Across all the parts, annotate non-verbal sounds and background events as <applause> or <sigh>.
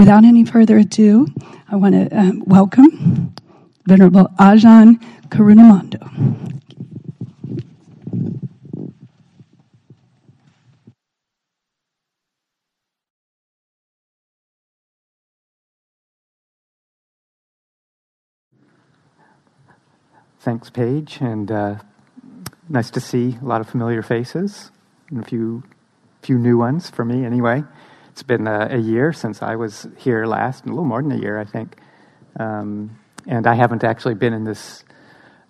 without any further ado, I want to um, welcome Venerable Ajahn Karunadhammo. Thanks, Paige, and uh, nice to see a lot of familiar faces and a few, few new ones for me, anyway. It's been a, a year since I was here last, a little more than a year, I think. Um, and I haven't actually been in this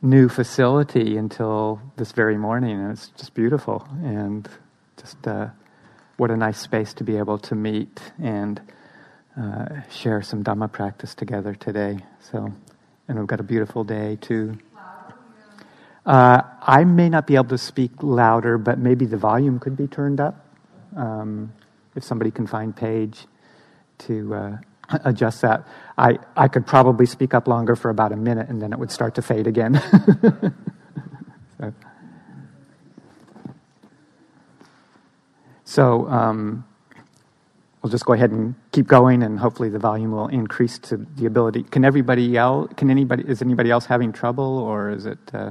new facility until this very morning, and it's just beautiful. And just uh, what a nice space to be able to meet and uh, share some Dhamma practice together today. So, and we've got a beautiful day too. Uh, I may not be able to speak louder, but maybe the volume could be turned up. Um, if somebody can find Paige to uh, adjust that. I, I could probably speak up longer for about a minute and then it would start to fade again. <laughs> so, so um, we'll just go ahead and keep going and hopefully the volume will increase to the ability. Can everybody else, can anybody, is anybody else having trouble or is it, uh,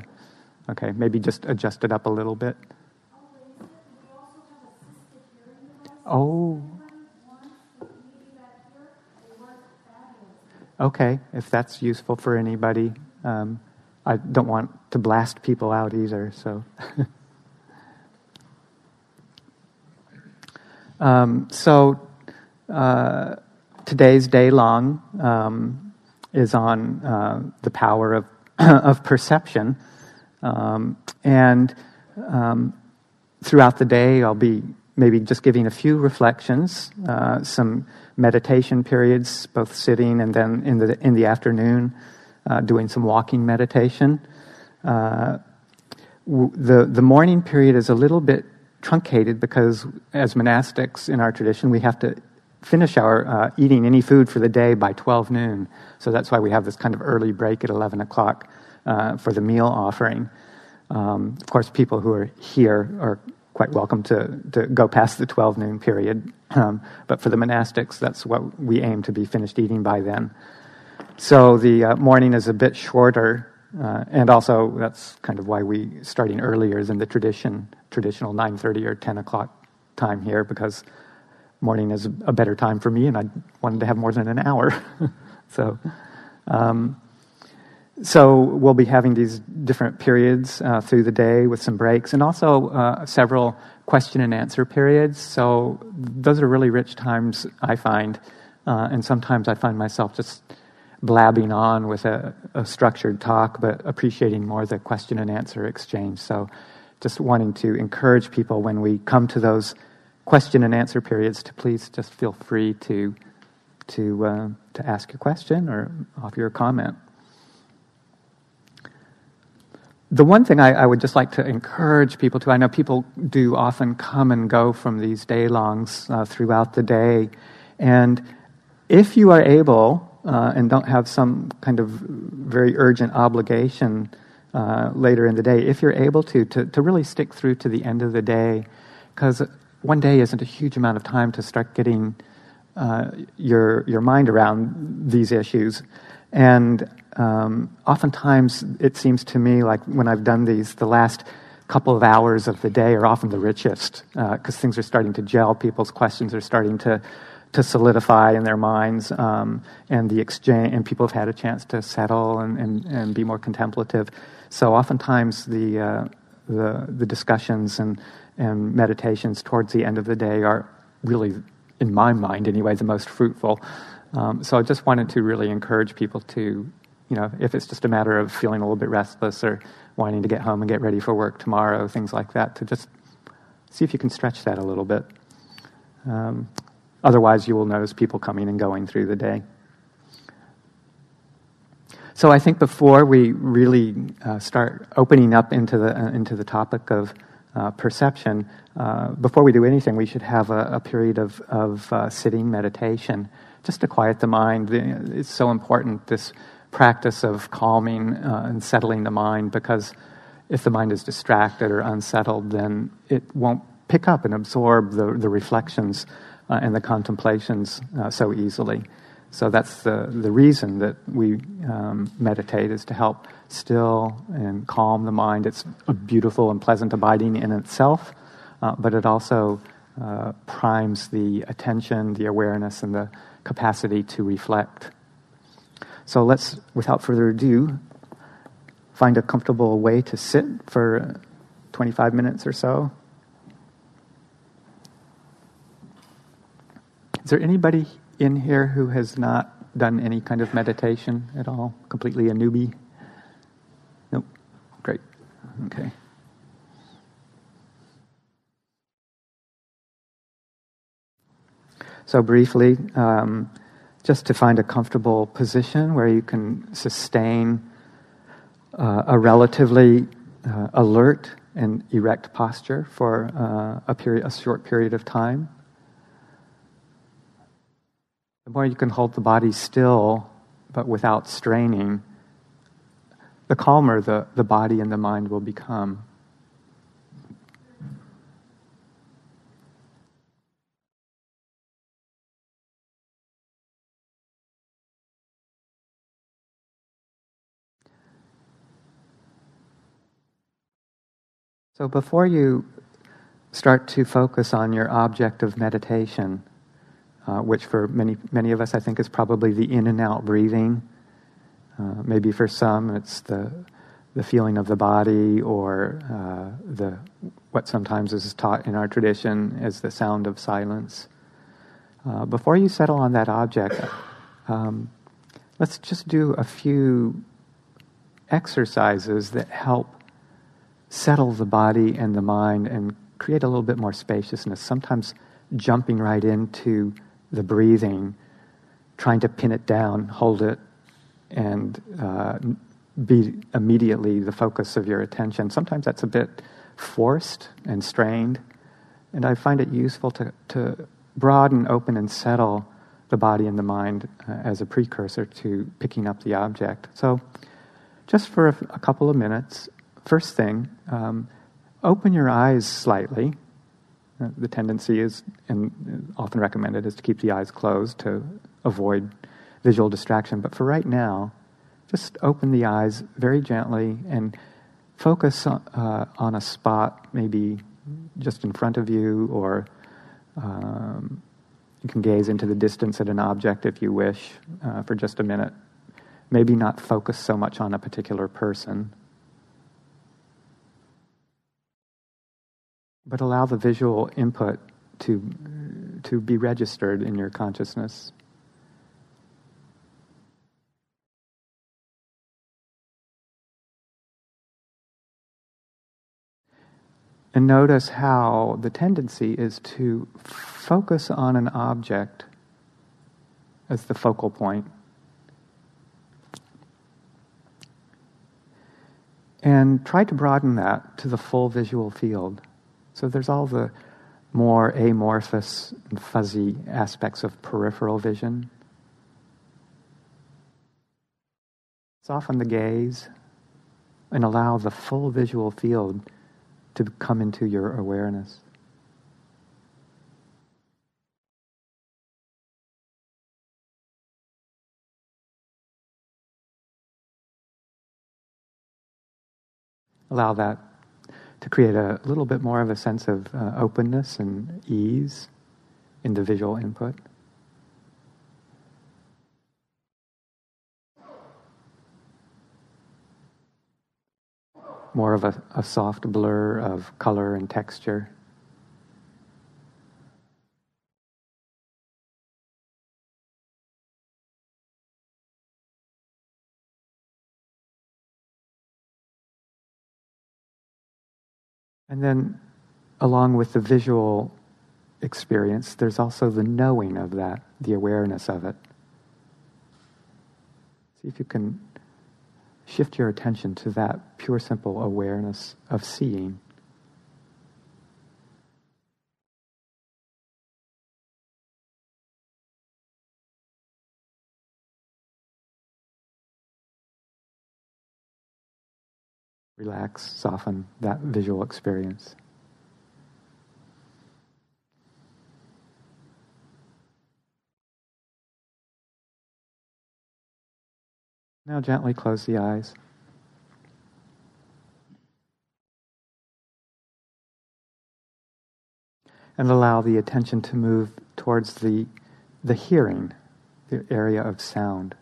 Okay, maybe just adjust it up a little bit. Oh. Okay, if that's useful for anybody. Um, I don't want to blast people out either, so. <laughs> um, so, uh, today's day long um, is on uh, the power of, <clears throat> of perception. Um, and um, throughout the day, I'll be maybe just giving a few reflections, uh, some meditation periods, both sitting and then in the in the afternoon, uh, doing some walking meditation. Uh, w- the the morning period is a little bit truncated because as monastics in our tradition, we have to finish our uh, eating any food for the day by 12 noon. So that's why we have this kind of early break at 11 o'clock uh, for the meal offering. Um, of course, people who are here are quite welcome to, to go past the 12 noon period. Um, but for the monastics, that's what we aim to be finished eating by then. So the uh, morning is a bit shorter, uh, and also that's kind of why we starting earlier than the tradition, traditional 9:30 or 10 o'clock time here, because morning is a better time for me, and I wanted to have more than an hour. <laughs> so. Um, so we'll be having these different periods uh, through the day with some breaks and also uh, several question and answer periods. So those are really rich times i find uh, and sometimes i find myself just blabbing on with a, a, structured talk but appreciating more the question and answer exchange. So just wanting to encourage people when we come to those question and answer periods to please just feel free to to uh, to ask a question or offer your comment the one thing I, I, would just like to encourage people to, I know people do often come and go from these day longs uh, throughout the day. And if you are able uh, and don't have some kind of very urgent obligation uh, later in the day, if you're able to, to, to really stick through to the end of the day, because one day isn't a huge amount of time to start getting uh, your, your mind around these issues. And um, oftentimes it seems to me like when I've done these, the last couple of hours of the day are often the richest because uh, things are starting to gel, people's questions are starting to to solidify in their minds, um, and the exchange, and people have had a chance to settle and, and, and be more contemplative. So oftentimes the uh, the, the discussions and and meditations towards the end of the day are really, in my mind anyway, the most fruitful. Um, so I just wanted to really encourage people to, you know, if it's just a matter of feeling a little bit restless or wanting to get home and get ready for work tomorrow, things like that, to just see if you can stretch that a little bit. Um, otherwise, you will notice people coming and going through the day. So I think before we really uh, start opening up into the uh, into the topic of uh, perception, uh, before we do anything, we should have a, a period of of uh, sitting meditation just to quiet the mind. It's so important, this practice of calming uh, and settling the mind, because if the mind is distracted or unsettled, then it won't pick up and absorb the, the reflections uh, and the contemplations uh, so easily. So that's the, the reason that we um, meditate is to help still and calm the mind. It's a beautiful and pleasant abiding in itself, uh, but it also uh, primes the attention, the awareness, and the capacity to reflect. So let's, without further ado, find a comfortable way to sit for 25 minutes or so. Is there anybody in here who has not done any kind of meditation at all? Completely a newbie? Nope. Great. Okay. So, briefly, um, just to find a comfortable position where you can sustain uh, a relatively uh, alert and erect posture for uh, a period, a short period of time. The more you can hold the body still, but without straining, the calmer the, the body and the mind will become. So before you start to focus on your object of meditation, uh, which for many many of us I think is probably the in and out breathing. Uh, maybe for some it's the the feeling of the body, or uh, the what sometimes is taught in our tradition as the sound of silence. Uh, before you settle on that object, um, let's just do a few exercises that help settle the body and the mind and create a little bit more spaciousness. Sometimes jumping right into the breathing, trying to pin it down, hold it, and uh, be immediately the focus of your attention. Sometimes that's a bit forced and strained, and I find it useful to, to broaden, open, and settle the body and the mind uh, as a precursor to picking up the object. So, just for a, a couple of minutes, first thing, um, open your eyes slightly uh, the tendency is, and often recommended, is to keep the eyes closed to avoid visual distraction. But for right now, just open the eyes very gently and focus on, uh, on a spot, maybe just in front of you, or um, you can gaze into the distance at an object if you wish uh, for just a minute. Maybe not focus so much on a particular person. But allow the visual input to, to be registered in your consciousness. And notice how the tendency is to focus on an object as the focal point. And try to broaden that to the full visual field. So there's all the more amorphous and fuzzy aspects of peripheral vision. Soften the gaze and allow the full visual field to come into your awareness. Allow that to create a little bit more of a sense of uh, openness and ease in the visual input. More of a, a soft blur of color and texture. And then, along with the visual experience, there's also the knowing of that, the awareness of it. See if you can shift your attention to that pure, simple awareness of seeing. relax, soften that visual experience. Now gently close the eyes. And allow the attention to move towards the, the hearing, the area of sound.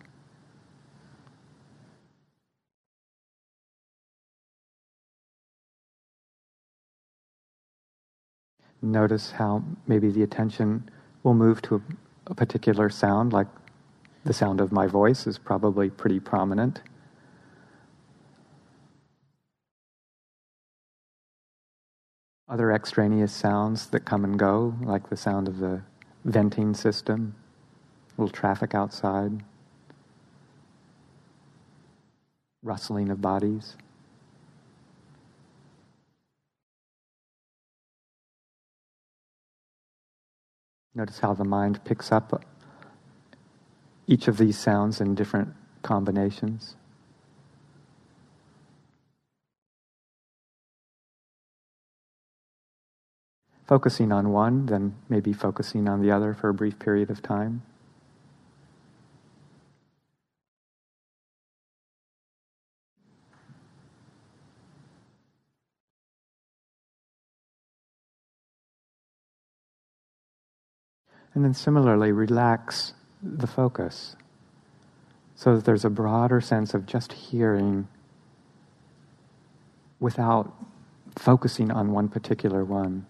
Notice how maybe the attention will move to a, a particular sound, like the sound of my voice is probably pretty prominent. Other extraneous sounds that come and go, like the sound of the venting system, little traffic outside, rustling of bodies. Notice how the mind picks up each of these sounds in different combinations. Focusing on one, then maybe focusing on the other for a brief period of time. And then similarly, relax the focus so that there's a broader sense of just hearing without focusing on one particular one.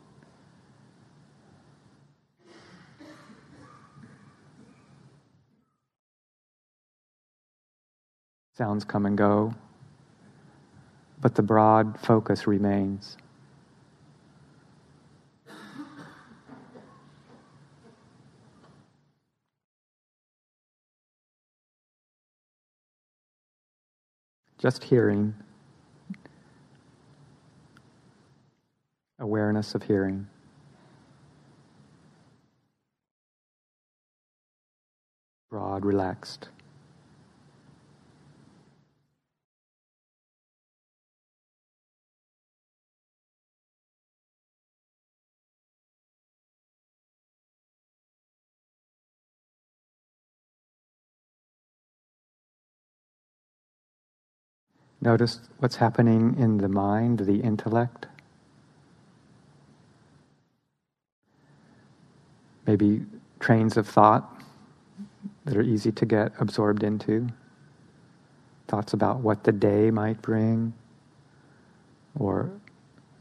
Sounds come and go, but the broad focus remains. Just hearing, awareness of hearing. Broad, relaxed. Notice what's happening in the mind, the intellect. Maybe trains of thought that are easy to get absorbed into. Thoughts about what the day might bring, or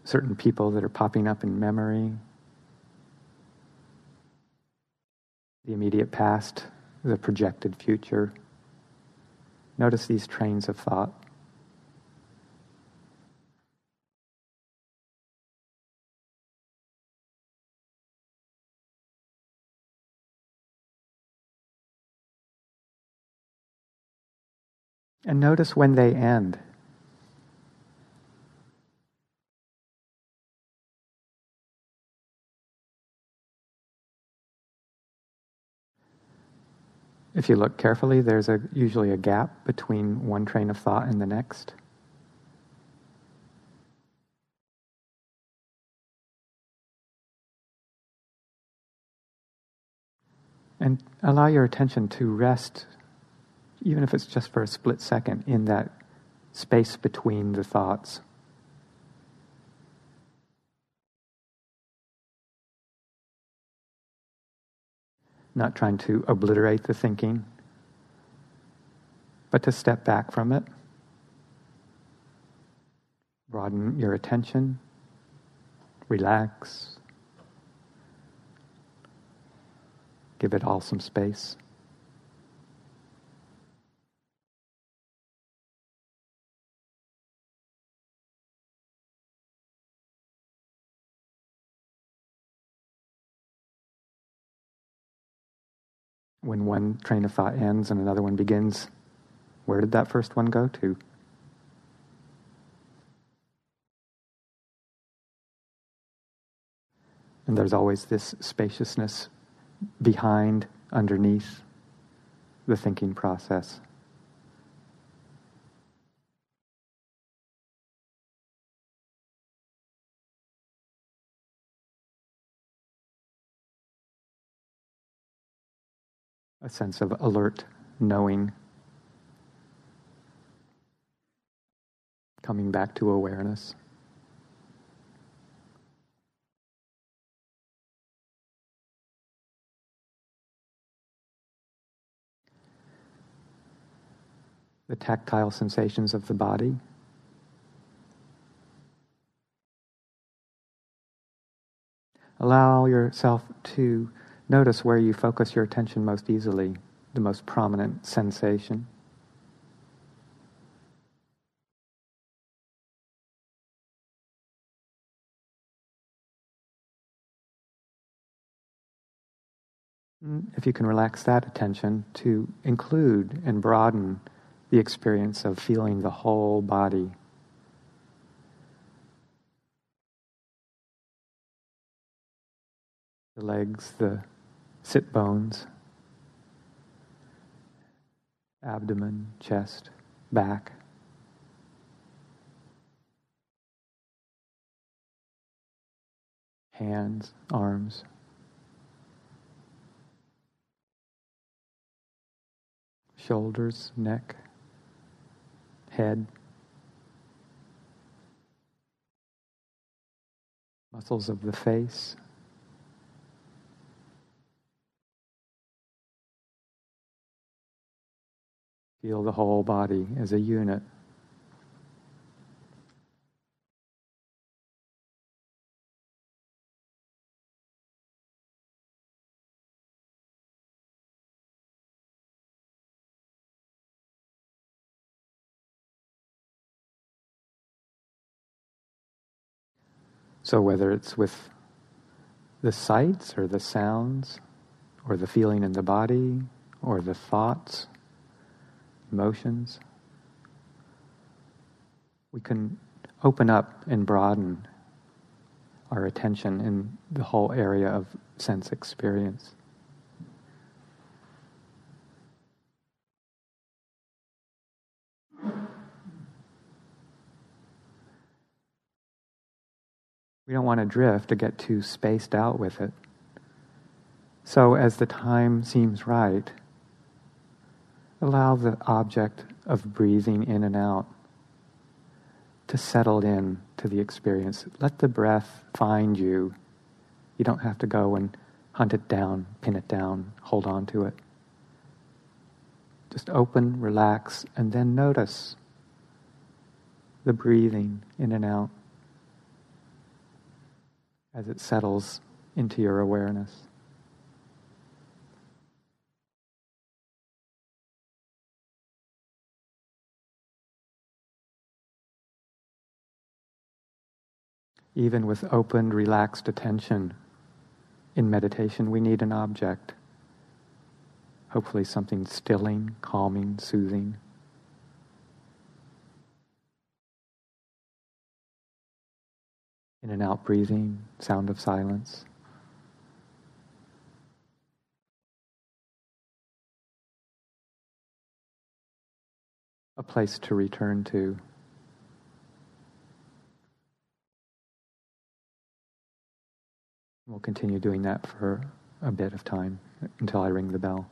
certain people that are popping up in memory. The immediate past, the projected future. Notice these trains of thought. And notice when they end. If you look carefully, there's a, usually a gap between one train of thought and the next. And allow your attention to rest even if it's just for a split second, in that space between the thoughts. Not trying to obliterate the thinking, but to step back from it. Broaden your attention, relax, give it all some space. When one train of thought ends and another one begins, where did that first one go to? And there's always this spaciousness behind, underneath the thinking process. A sense of alert knowing coming back to awareness. The tactile sensations of the body. Allow yourself to notice where you focus your attention most easily, the most prominent sensation. If you can relax that attention to include and broaden the experience of feeling the whole body the legs, the sit bones, abdomen, chest, back. Hands, arms. Shoulders, neck, head, muscles of the face. Feel the whole body as a unit. So, whether it's with the sights or the sounds, or the feeling in the body, or the thoughts, emotions, we can open up and broaden our attention in the whole area of sense experience. We don't want to drift to get too spaced out with it. So, as the time seems right, Allow the object of breathing in and out to settle in to the experience. Let the breath find you. You don't have to go and hunt it down, pin it down, hold on to it. Just open, relax, and then notice the breathing in and out as it settles into your awareness. Even with open, relaxed attention in meditation, we need an object. Hopefully, something stilling, calming, soothing. In and out breathing, sound of silence. A place to return to. We'll continue doing that for a bit of time until I ring the bell.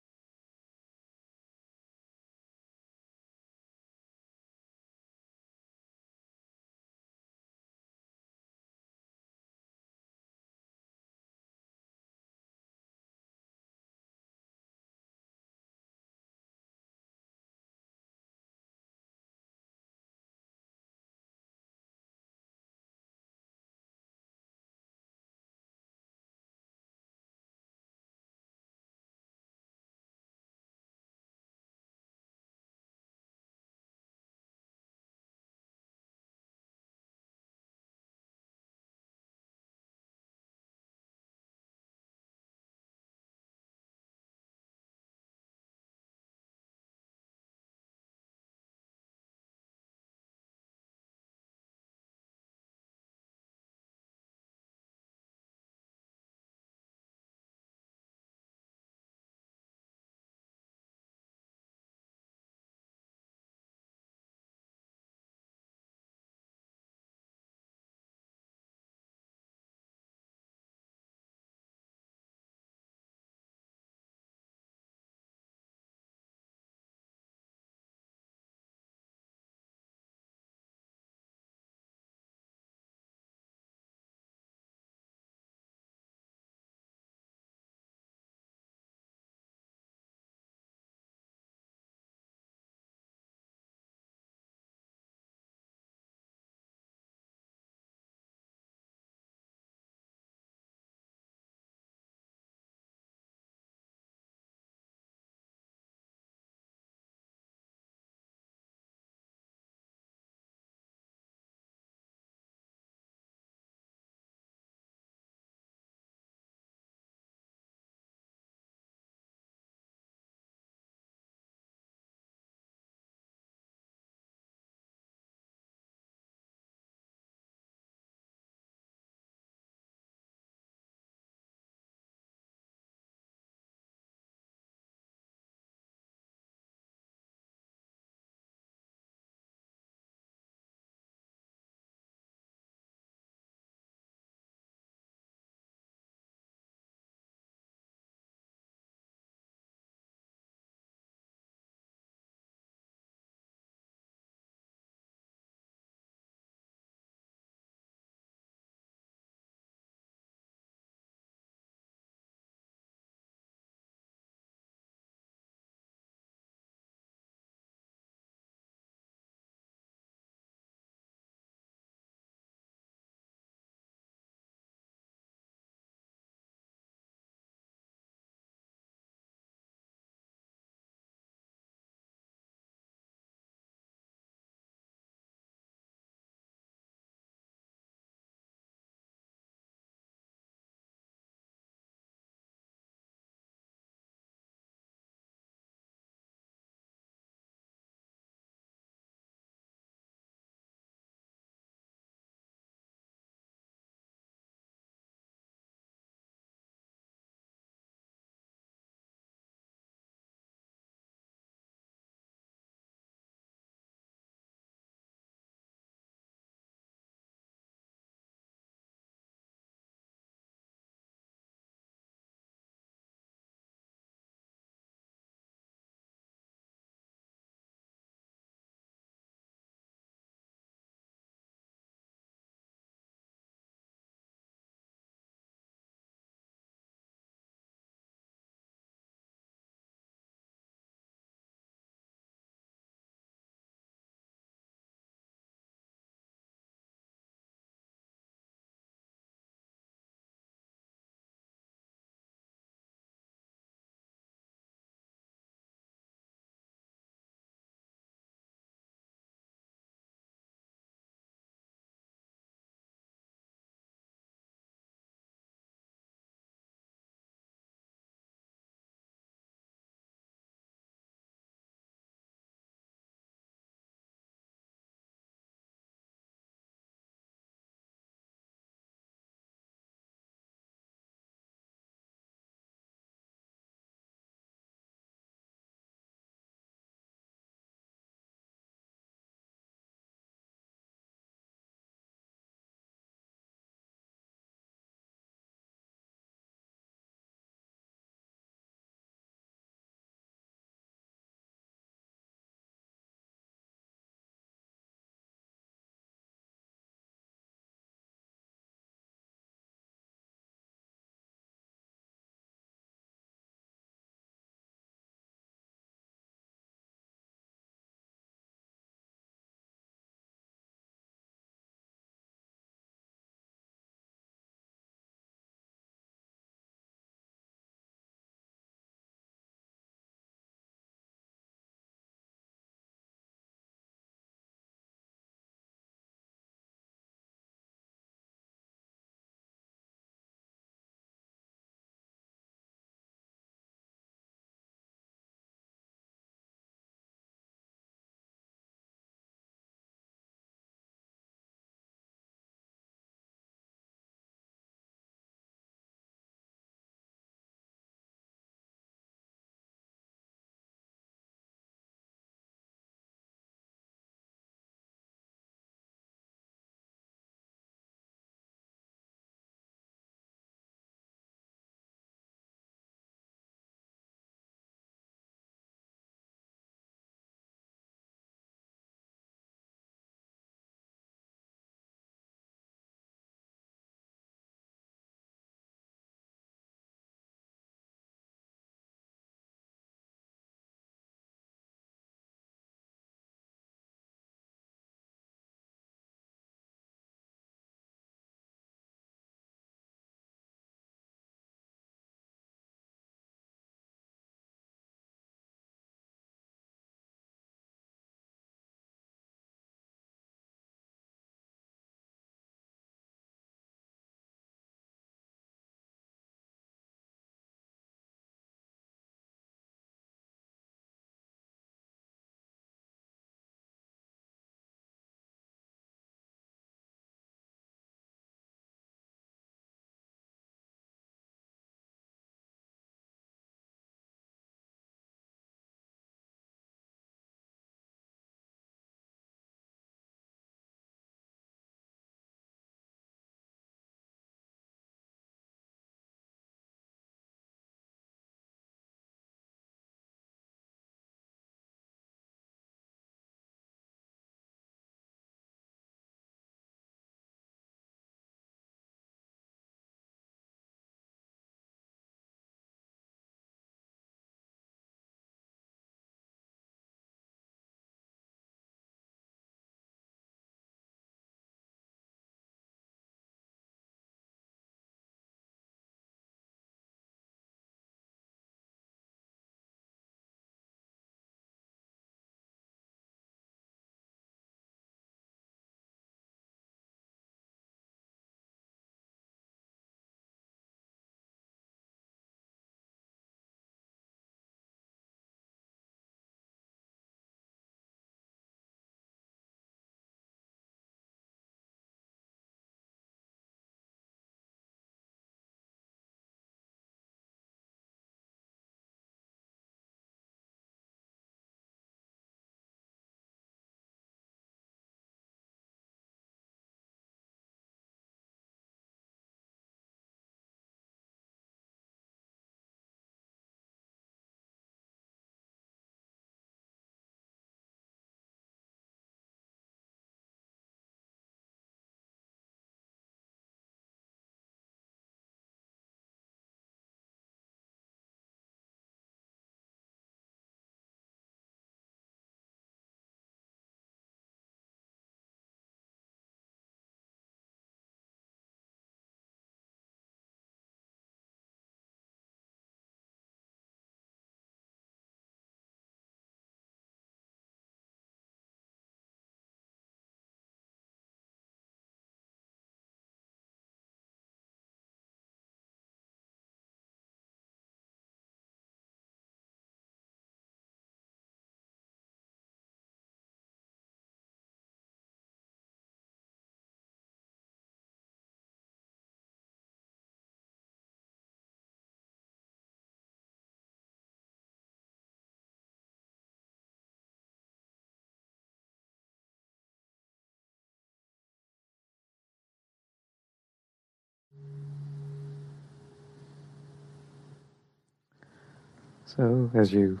So, as you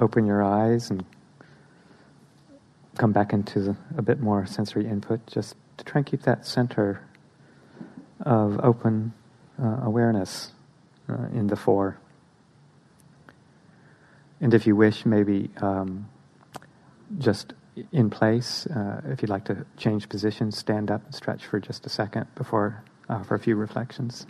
open your eyes and come back into the, a bit more sensory input, just to try and keep that center of open uh, awareness uh, in the fore. And if you wish, maybe um, just in place, uh, if you'd like to change position, stand up and stretch for just a second before uh, for a few reflections.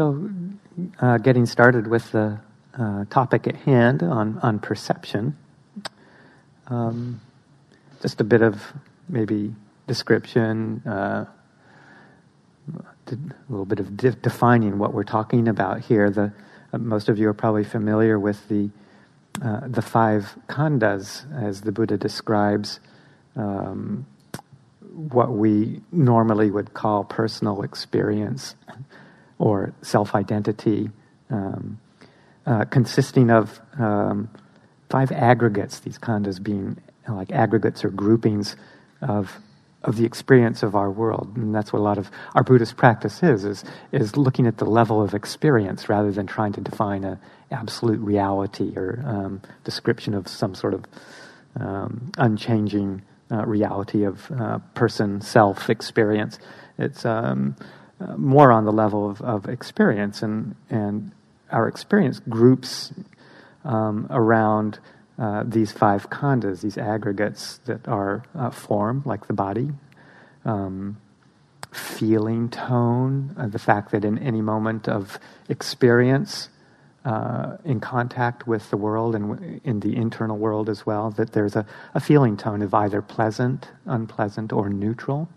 So, uh, getting started with the uh, topic at hand on, on perception, um, just a bit of maybe description, uh, a little bit of de- defining what we're talking about here. The, uh, most of you are probably familiar with the, uh, the five khandhas, as the Buddha describes. Um, what we normally would call personal experience or self identity, um, uh, consisting of um, five aggregates, these khandhas being like aggregates or groupings of of the experience of our world. And that's what a lot of our Buddhist practice is, is, is looking at the level of experience rather than trying to define an absolute reality or um, description of some sort of um, unchanging uh, reality of uh, person, self experience. It's um, more on the level of, of experience, and and our experience groups um, around uh, these five khandhas, these aggregates that are uh, form, like the body, um, feeling, tone, uh, the fact that in any moment of experience, uh, in contact with the world and w- in the internal world as well, that there's a, a feeling tone of either pleasant, unpleasant, or neutral.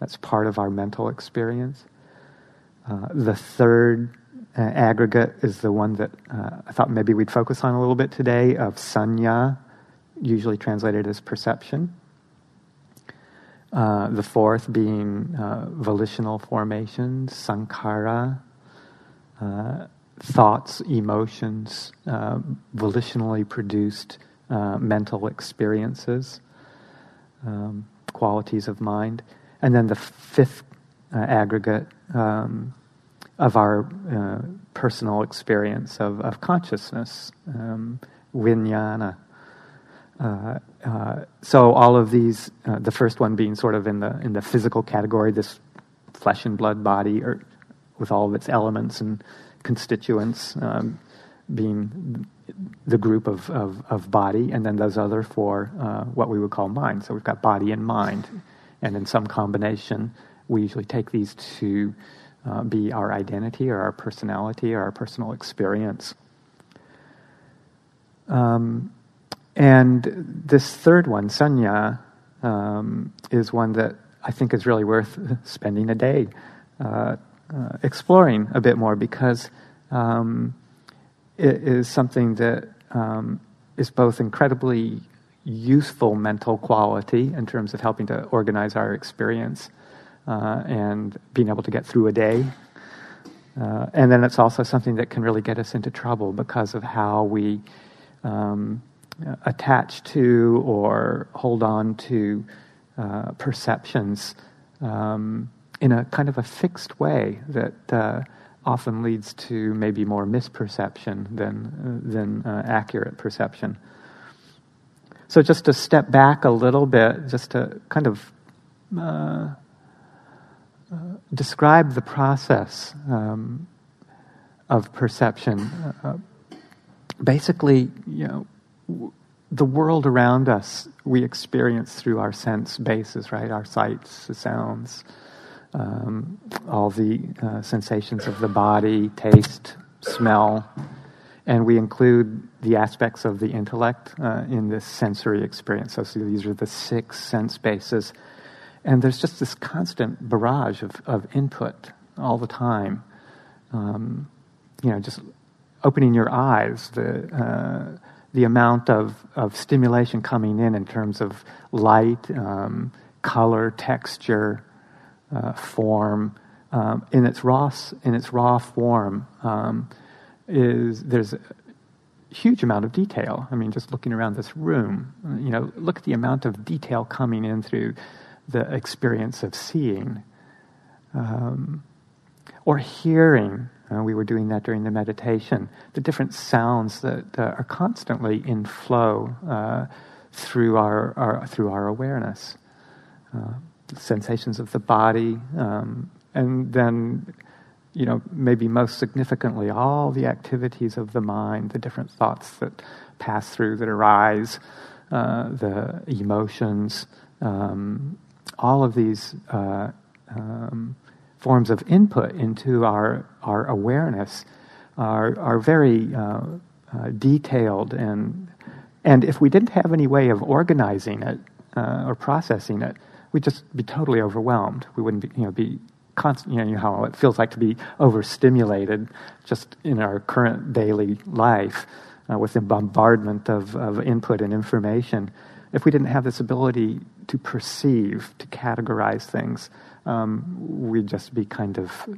That's part of our mental experience. Uh, the third uh, aggregate is the one that uh, I thought maybe we'd focus on a little bit today of sanya, usually translated as perception. Uh, the fourth being uh, volitional formations, sankhara, thoughts, emotions, volitionally produced mental experiences, um, qualities of mind. And then the fifth aggregate um, of our uh, personal experience of, of consciousness, um, vijnana. Uh, uh, so all of these, uh, the first one being sort of in the in the physical category, this flesh and blood body, or with all of its elements and constituents, um, being the group of, of, of, body, and then those other four, uh, what we would call mind. So we've got body and mind, and in some combination, we usually take these to uh, be our identity or our personality or our personal experience. Um, and this third one, sanya, um, is one that I think is really worth spending a day uh, uh, exploring a bit more because um, it is something that um, is both incredibly useful mental quality in terms of helping to organize our experience and being able to get through a day. Uh, and then it's also something that can really get us into trouble because of how we um, attach to or hold on to uh, perceptions um, in a kind of a fixed way that uh, often leads to maybe more misperception than, uh, than uh, accurate perception. So, just to step back a little bit, just to kind of uh, uh, describe the process um, of perception. basically, you know, the world around us we experience through our sense bases, right? Our sights, the sounds, um, all the uh, sensations of the body, taste, smell, and we include the aspects of the intellect uh, in this sensory experience. So, so, these are the six sense bases. And there's just this constant barrage of, of input all the time. Um, you know, just opening your eyes, the, uh, the amount of, of stimulation coming in in terms of light, um, color, texture, uh, form, um, in its raw in its raw form, um, is there's a huge amount of detail. I mean, just looking around this room, you know, look at the amount of detail coming in through the experience of seeing um, or hearing. Uh, we were doing that during the meditation. The different sounds that uh, are constantly in flow uh, through our, our, through our awareness, uh, sensations of the body, um, and then, you know, maybe most significantly, all the activities of the mind, the different thoughts that pass through, that arise, uh, the emotions, um, all of these. Uh, um, forms of input into our, our awareness are, are very uh, uh, detailed and and if we didn't have any way of organizing it uh, or processing it, we'd just be totally overwhelmed. We wouldn't be, you know, be constant, you know, how it feels like to be overstimulated just in our current daily life uh, with the bombardment of, of input and information. If we didn't have this ability to perceive, to categorize things, um, we'd just be kind of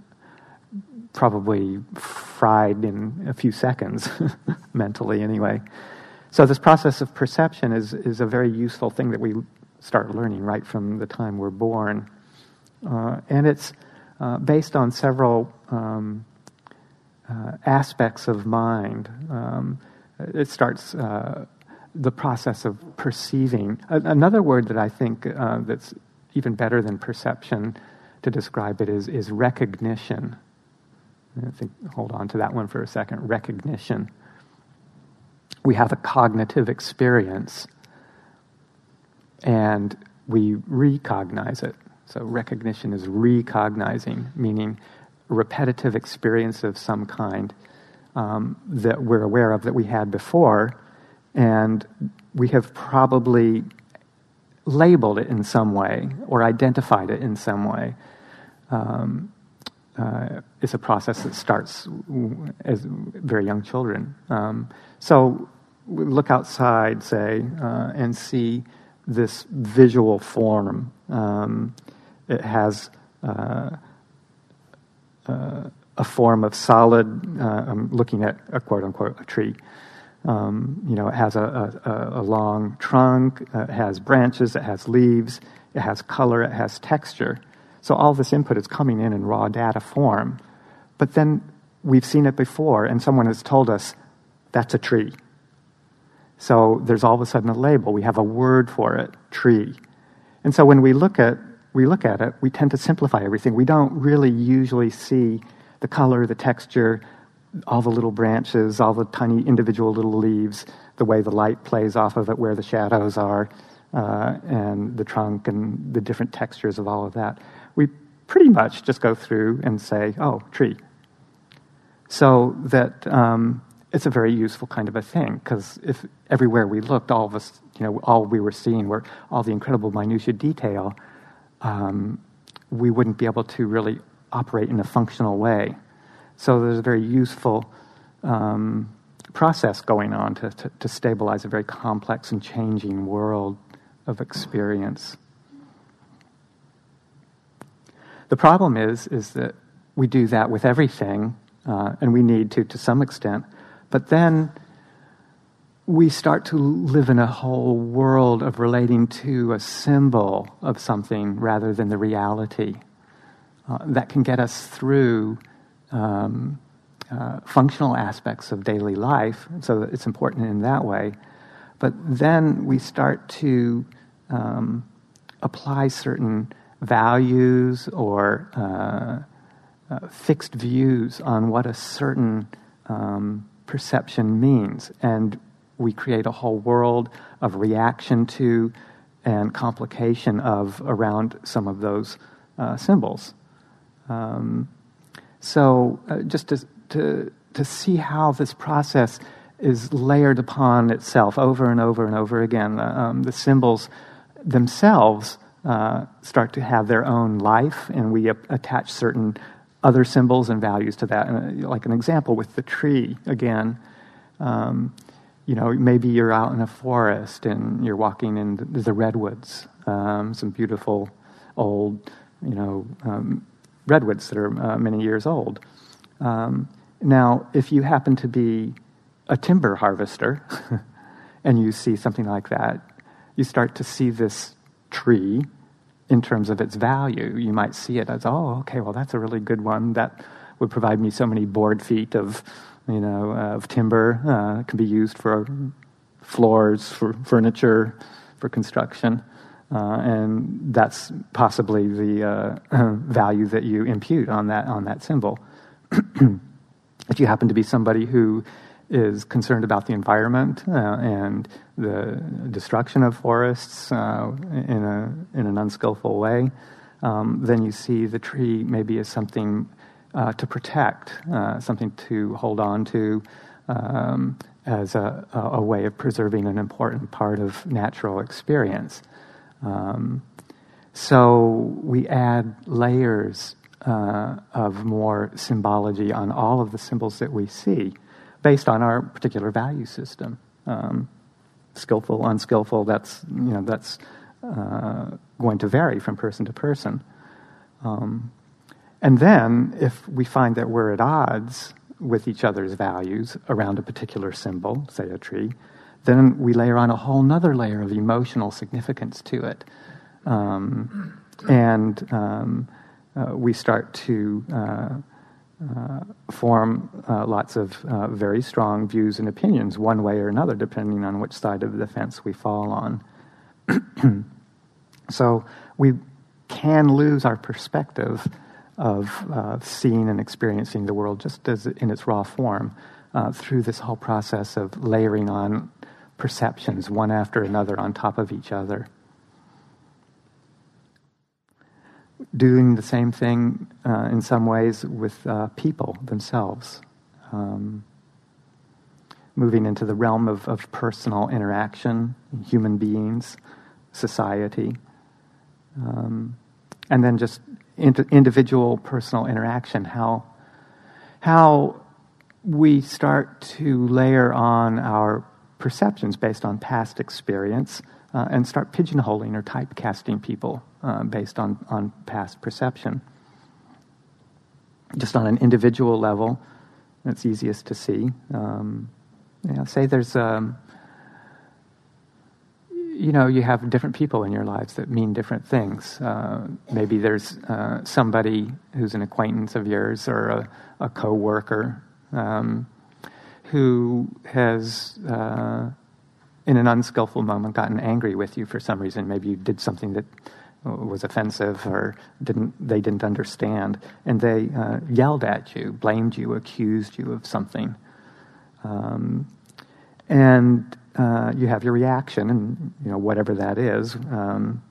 probably fried in a few seconds, <laughs> mentally anyway. So this process of perception is, is a very useful thing that we start learning right from the time we're born. Uh, and it's uh, based on several um, uh, aspects of mind. Um, it starts uh, the process of perceiving. another word that I think uh, that's even better than perception to describe it is, is recognition. I think, hold on to that one for a second. Recognition. We have a cognitive experience and we recognize it. So, recognition is recognizing, meaning repetitive experience of some kind um, that we're aware of that we had before, and we have probably labeled it in some way or identified it in some way. Um, uh, it's a process that starts as very young children. Um, so we look outside, say, uh, and see this visual form. Um, it has uh, uh a form of solid. Uh, I'm looking at a quote unquote a tree. Um, you know, it has a, a, a long trunk, uh, it has branches, it has leaves, it has color, it has texture. So all this input is coming in in raw data form. But then we've seen it before, and someone has told us that's a tree. So there's all of a sudden a label. We have a word for it, tree. And so when we look at we look at it, we tend to simplify everything. We don't really usually see the color, the texture, all the little branches, all the tiny individual little leaves, the way the light plays off of it, where the shadows are, uh, and the trunk, and the different textures of all of that. We pretty much just go through and say, oh, tree. So that um, it's a very useful kind of a thing, because if everywhere we looked, all of us, you know, all we were seeing were all the incredible minutiae detail, um, we wouldn't be able to really operate in a functional way. So there's a very useful um, process going on to, to, to stabilize a very complex and changing world of experience. The problem is, is that we do that with everything, uh, and we need to to some extent. But then we start to live in a whole world of relating to a symbol of something rather than the reality. Uh, that can get us through um, uh, functional aspects of daily life, so it's important in that way. But then we start to um, apply certain values or uh, uh, fixed views on what a certain um, perception means. And we create a whole world of reaction to and complication of around some of those uh, symbols. Um, so, uh, just to, to, to see how this process is layered upon itself over and over and over again, uh, um, the symbols themselves uh, start to have their own life, and we attach certain other symbols and values to that. And, uh, like an example with the tree, again, um, you know, maybe you're out in a forest and you're walking in the redwoods, um, some beautiful old, you know, um, redwoods that are uh, many years old. Um, now, if you happen to be a timber harvester <laughs> and you see something like that, you start to see this tree in terms of its value. You might see it as, oh, okay, well, that's a really good one. That would provide me so many board feet of, you know, of timber. Uh, can be used for floors, for furniture, for construction. Uh, and that's possibly the uh, <clears throat> value that you impute on that on that symbol. <clears throat> if you happen to be somebody who is concerned about the environment uh, and the destruction of forests uh, in, a, in an unskillful way, um, then you see the tree maybe as something uh, to protect, uh, something to hold on to um, as a, a, way of preserving an important part of natural experience. Um, so we add layers uh, of more symbology on all of the symbols that we see based on our particular value system. Um, skillful, unskillful, that's, you know, that's uh, going to vary from person to person. Um, and then, if we find that we're at odds with each other's values around a particular symbol, say a tree, then we layer on a whole other layer of emotional significance to it. Um, and um, uh, we start to uh, uh, form uh, lots of uh, very strong views and opinions, one way or another, depending on which side of the fence we fall on. <clears throat> so we can lose our perspective of uh, seeing and experiencing the world just as in its raw form through this whole process of layering on perceptions one after another on top of each other. doing the same thing uh, in some ways with uh, people themselves. Um, moving into the realm of, of personal interaction, human beings, society, um, and then just individual personal interaction. How how we start to layer on our perceptions based on past experience uh, and start pigeonholing or typecasting people uh, based on, on past perception. Just on an individual level, it's easiest to see. Um, you know, say there's, um, you know, you have different people in your lives that mean different things. Uh, maybe there's uh, somebody who's an acquaintance of yours or a, a coworker um, who has uh, in an unskillful moment gotten angry with you for some reason. Maybe you did something that was offensive or didn't they didn't understand, and they uh, yelled at you, blamed you, accused you of something, um, and uh, you have your reaction, and you know whatever that is, um,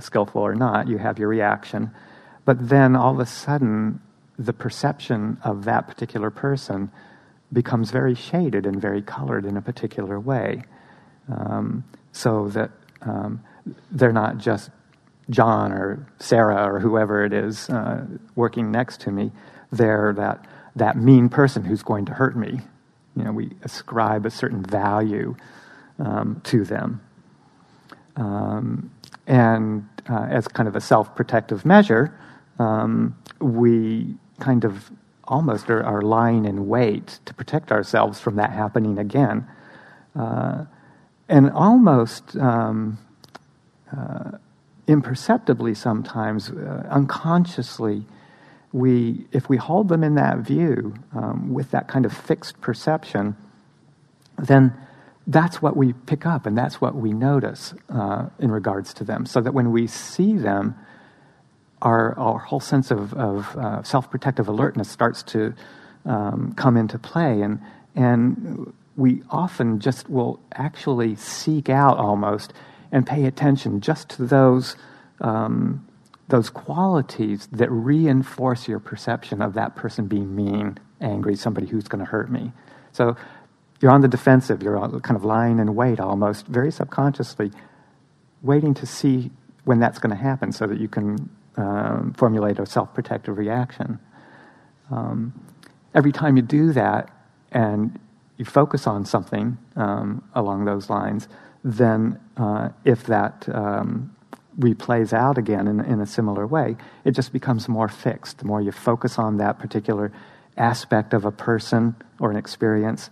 skillful or not, you have your reaction, but then all of a sudden, the perception of that particular person becomes very shaded and very colored in a particular way um, so that um, they're not just John or Sarah or whoever it is uh, working next to me. They're that, that mean person who's going to hurt me. You know, we ascribe a certain value um, to them. Um, and uh, as kind of a self protective measure, um, we kind of almost are, are lying in wait to protect ourselves from that happening again Uh, and almost um, uh, imperceptibly sometimes, uh, unconsciously, we, if we hold them in that view um, with that kind of fixed perception, then that's what we pick up and that's what we notice uh, in regards to them. So that when we see them, our, our whole sense of, of uh, self protective alertness starts to um, come into play. And, and we often just will actually seek out almost and pay attention just to those, um, those qualities that reinforce your perception of that person being mean, angry, somebody who's going to hurt me. So you're on the defensive, you're kind of lying in wait almost, very subconsciously, waiting to see when that's going to happen so that you can um, formulate a self protective reaction. Um, every time you do that and you focus on something um, along those lines, then uh, if that um, replays out again in, in a similar way, it just becomes more fixed. The more you focus on that particular aspect of a person or an experience,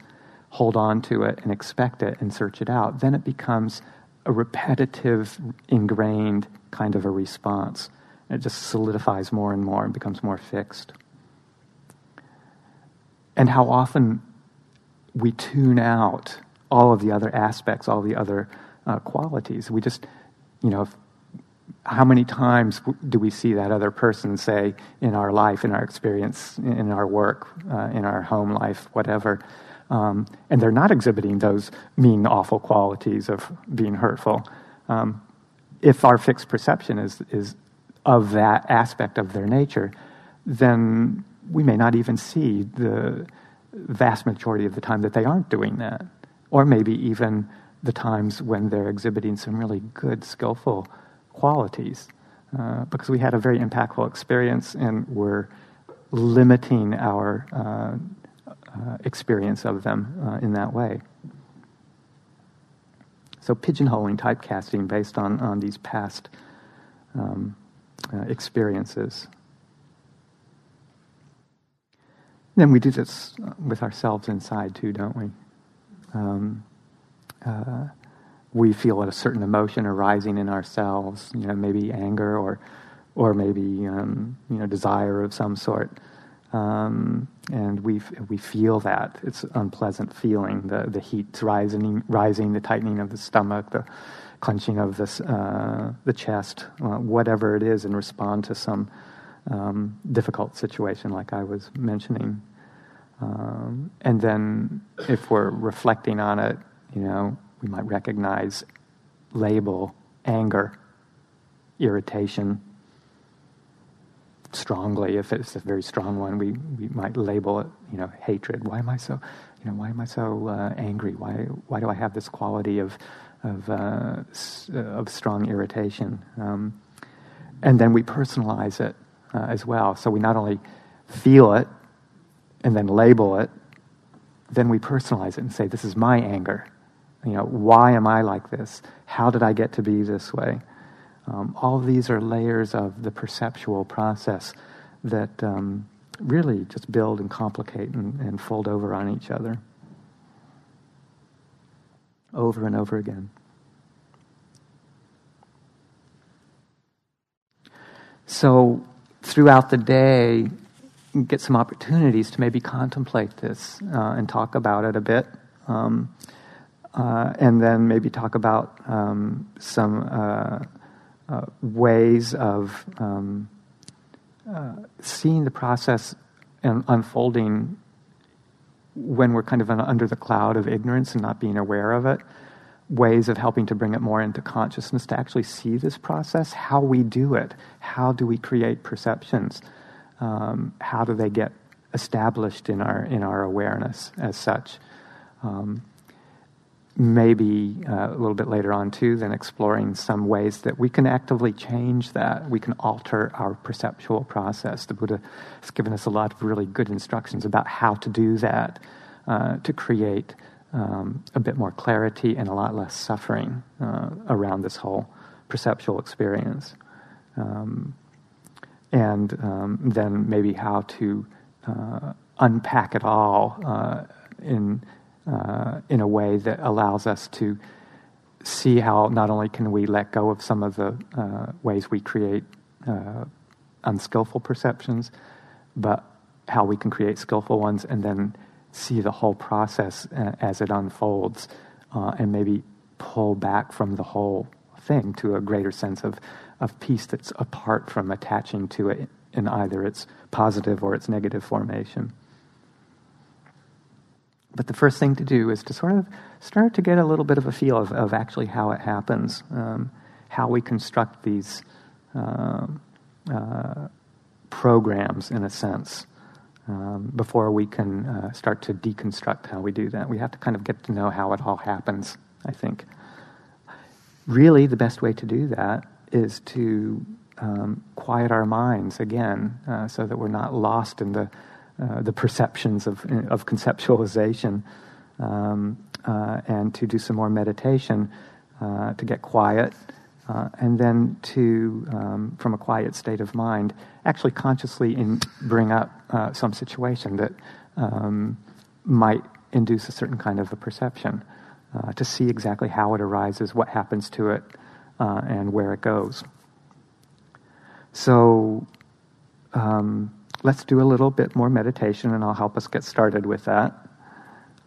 hold on to it and expect it and search it out, then it becomes a repetitive, ingrained kind of a response. It just solidifies more and more and becomes more fixed. And how often we tune out all of the other aspects, all the other uh, qualities. We just, you know, how many times do we see that other person say in our life, in our experience, in our work, uh, in our home life, whatever, um, and they're not exhibiting those mean, awful qualities of being hurtful. Um, if our fixed perception is, is of that aspect of their nature, then we may not even see the vast majority of the time that they aren't doing that. Or maybe even the times when they're exhibiting some really good, skillful qualities. Uh, because we had a very impactful experience and we're limiting our uh, uh, experience of them uh, in that way. So, pigeonholing, typecasting based on, on these past um, experiences. Then we do this with ourselves inside too, don't we? Um, uh, we feel a certain emotion arising in ourselves, you know, maybe anger or, or maybe um, you know, desire of some sort. Um, and we we feel that it's an unpleasant feeling. The the heat rising, rising, the tightening of the stomach, the clenching of this uh, the chest, uh, whatever it is, and respond to some um, difficult situation, like I was mentioning. Um, and then, if we're reflecting on it, you know, we might recognize, label anger, irritation, strongly. If it's a very strong one, we, we might label it, you know, hatred. Why am I so, you know, why am I so uh, angry? Why why do I have this quality of of uh, uh, of strong irritation? Um, and then we personalize it uh, as well. So we not only feel it and then label it, then we personalize it and say, "This is my anger." You know, why am I like this? How did I get to be this way? Um, all these are layers of the perceptual process that um, really just build and complicate and, and fold over on each other over and over again. So, throughout the day, get some opportunities to maybe contemplate this uh, and talk about it a bit. Um, uh, and then maybe talk about um, some uh, uh, ways of um, uh, seeing the process and unfolding when we're kind of under the cloud of ignorance and not being aware of it ways of helping to bring it more into consciousness to actually see this process how we do it how do we create perceptions um, how do they get established in our in our awareness as such? Um, maybe uh, a little bit later on too, then exploring some ways that we can actively change that. We can alter our perceptual process. The Buddha has given us a lot of really good instructions about how to do that uh, to create um, a bit more clarity and a lot less suffering uh, around this whole perceptual experience. Um, and um, then maybe how to uh, unpack it all uh, in uh, in a way that allows us to see how not only can we let go of some of the uh, ways we create uh, unskillful perceptions, but how we can create skillful ones and then see the whole process uh, as it unfolds uh, and maybe pull back from the whole thing to a greater sense of, of peace that's apart from attaching to it in either its positive or its negative formation. But the first thing to do is to sort of start to get a little bit of a feel of, of actually how it happens, um, how we construct these um, uh, programs, in a sense, um, before we can uh, start to deconstruct how we do that. We have to kind of get to know how it all happens, I think. Really, the best way to do that is to um, quiet our minds again uh, so that we're not lost in the uh, the perceptions of, of conceptualization, um, uh, and to do some more meditation, uh, to get quiet, uh, and then to, um, from a quiet state of mind, actually consciously in, bring up uh, some situation that um, might induce a certain kind of a perception, to see exactly how it arises, what happens to it, and where it goes. So, um, let's do a little bit more meditation, and I'll help us get started with that.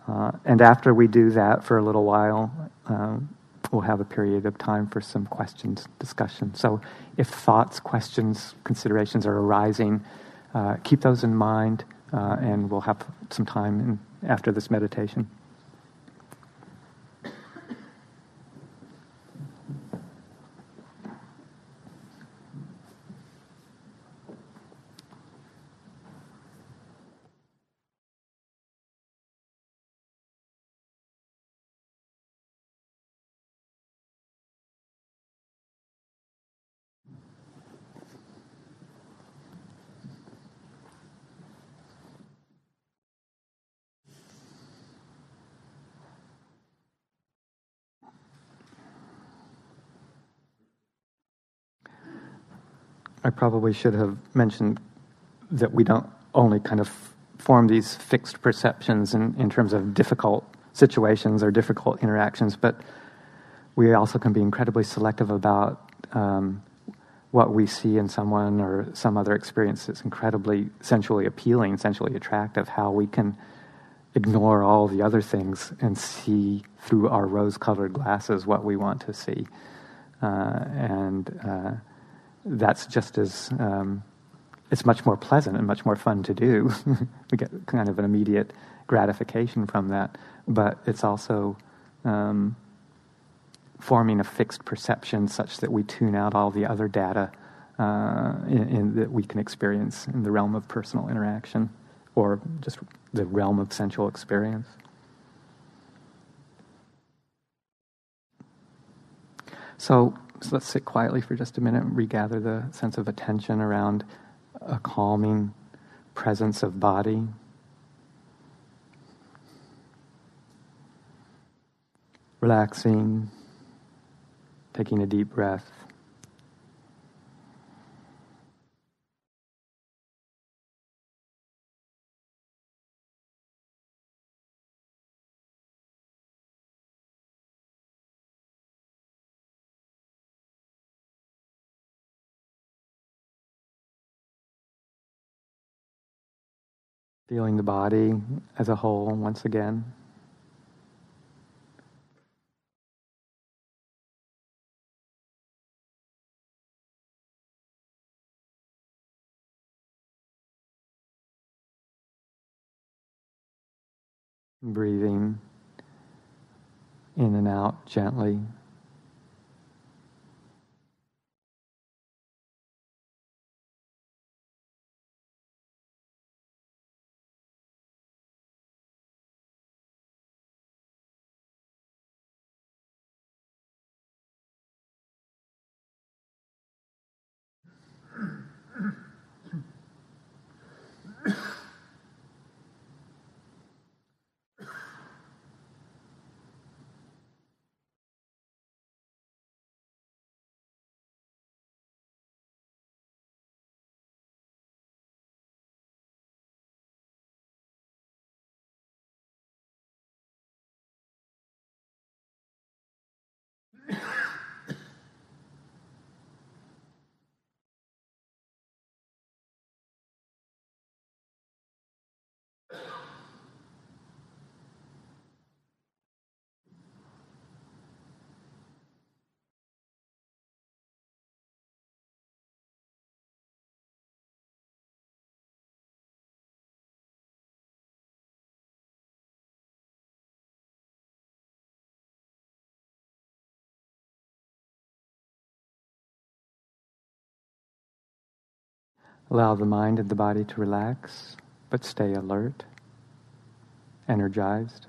Uh, and after we do that for a little while, um, we'll have a period of time for some questions, discussion. So if thoughts, questions, considerations are arising, uh, keep those in mind, uh, and we'll have some time in, after this meditation. I probably should have mentioned that we don't only kind of form these fixed perceptions in, in terms of difficult situations or difficult interactions, but we also can be incredibly selective about um, what we see in someone or some other experience that's incredibly sensually appealing, sensually attractive, how we can ignore all the other things and see through our rose colored glasses what we want to see. Uh, and uh, that's just as um, it's much more pleasant and much more fun to do. <laughs> we get kind of an immediate gratification from that, but it's also um, forming a fixed perception such that we tune out all the other data uh, in, in, that we can experience in the realm of personal interaction or just the realm of sensual experience. So so let's sit quietly for just a minute and regather the sense of attention around a calming presence of body. Relaxing, taking a deep breath. Feeling the body as a whole once again. Breathing in and out gently. you <coughs> Allow the mind and the body to relax, but stay alert, energized.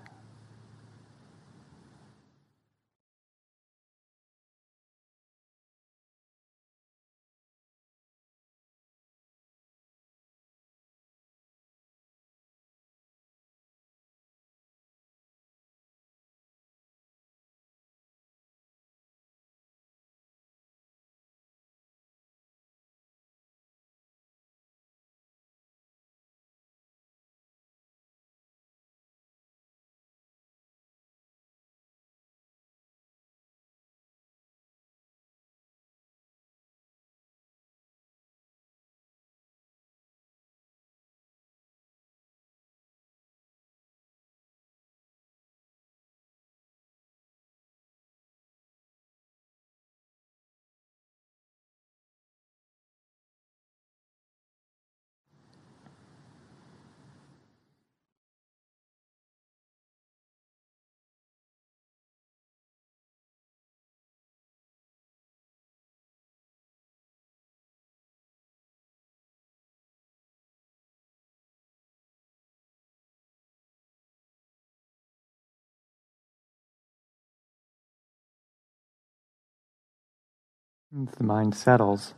The mind settles,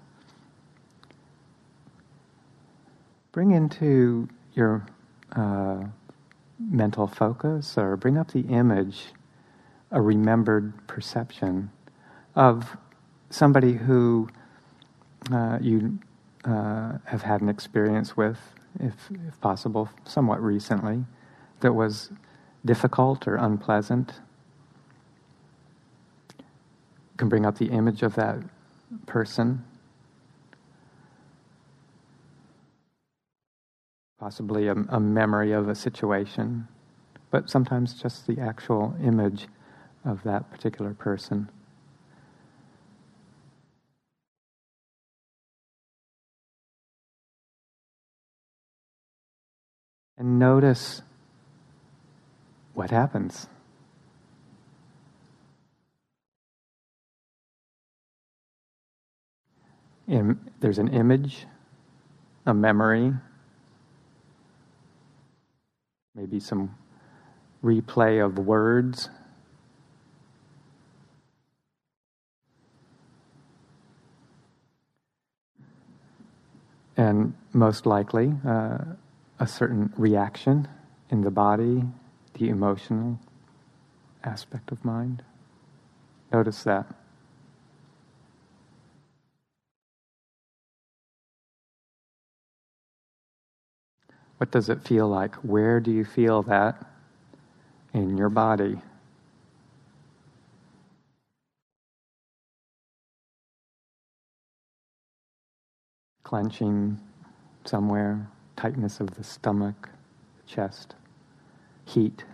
bring into your uh, mental focus or bring up the image, a remembered perception of somebody who uh, you uh, have had an experience with, if, if possible, somewhat recently, that was difficult or unpleasant. You can bring up the image of that person, possibly a, a, memory of a situation, but sometimes just the actual image of that particular person. And notice what happens. There's an image, a memory, maybe some replay of words. And most likely, uh, a certain reaction in the body, the emotional aspect of mind. Notice that. What does it feel like? Where do you feel that in your body? Clenching somewhere, tightness of the stomach, chest, heat.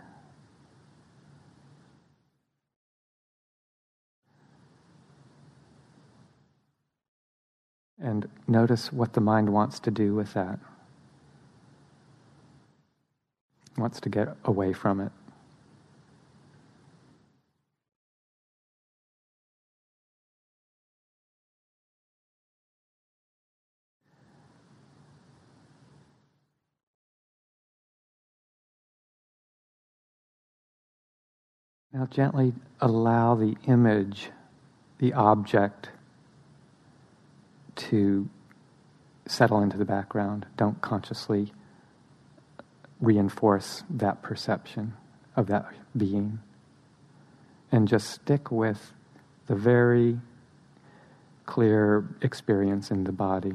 And notice what the mind wants to do with that. Wants to get away from it. Now, gently allow the image, the object, to settle into the background. Don't consciously reinforce that perception of that being. And just stick with the very clear experience in the body.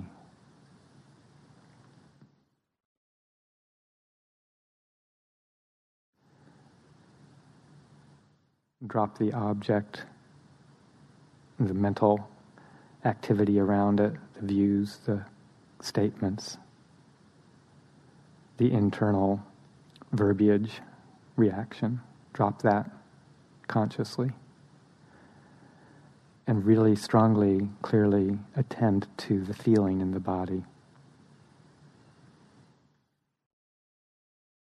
Drop the object, the mental activity around it, the views, the statements the internal verbiage reaction. Drop that consciously. And really strongly, clearly attend to the feeling in the body.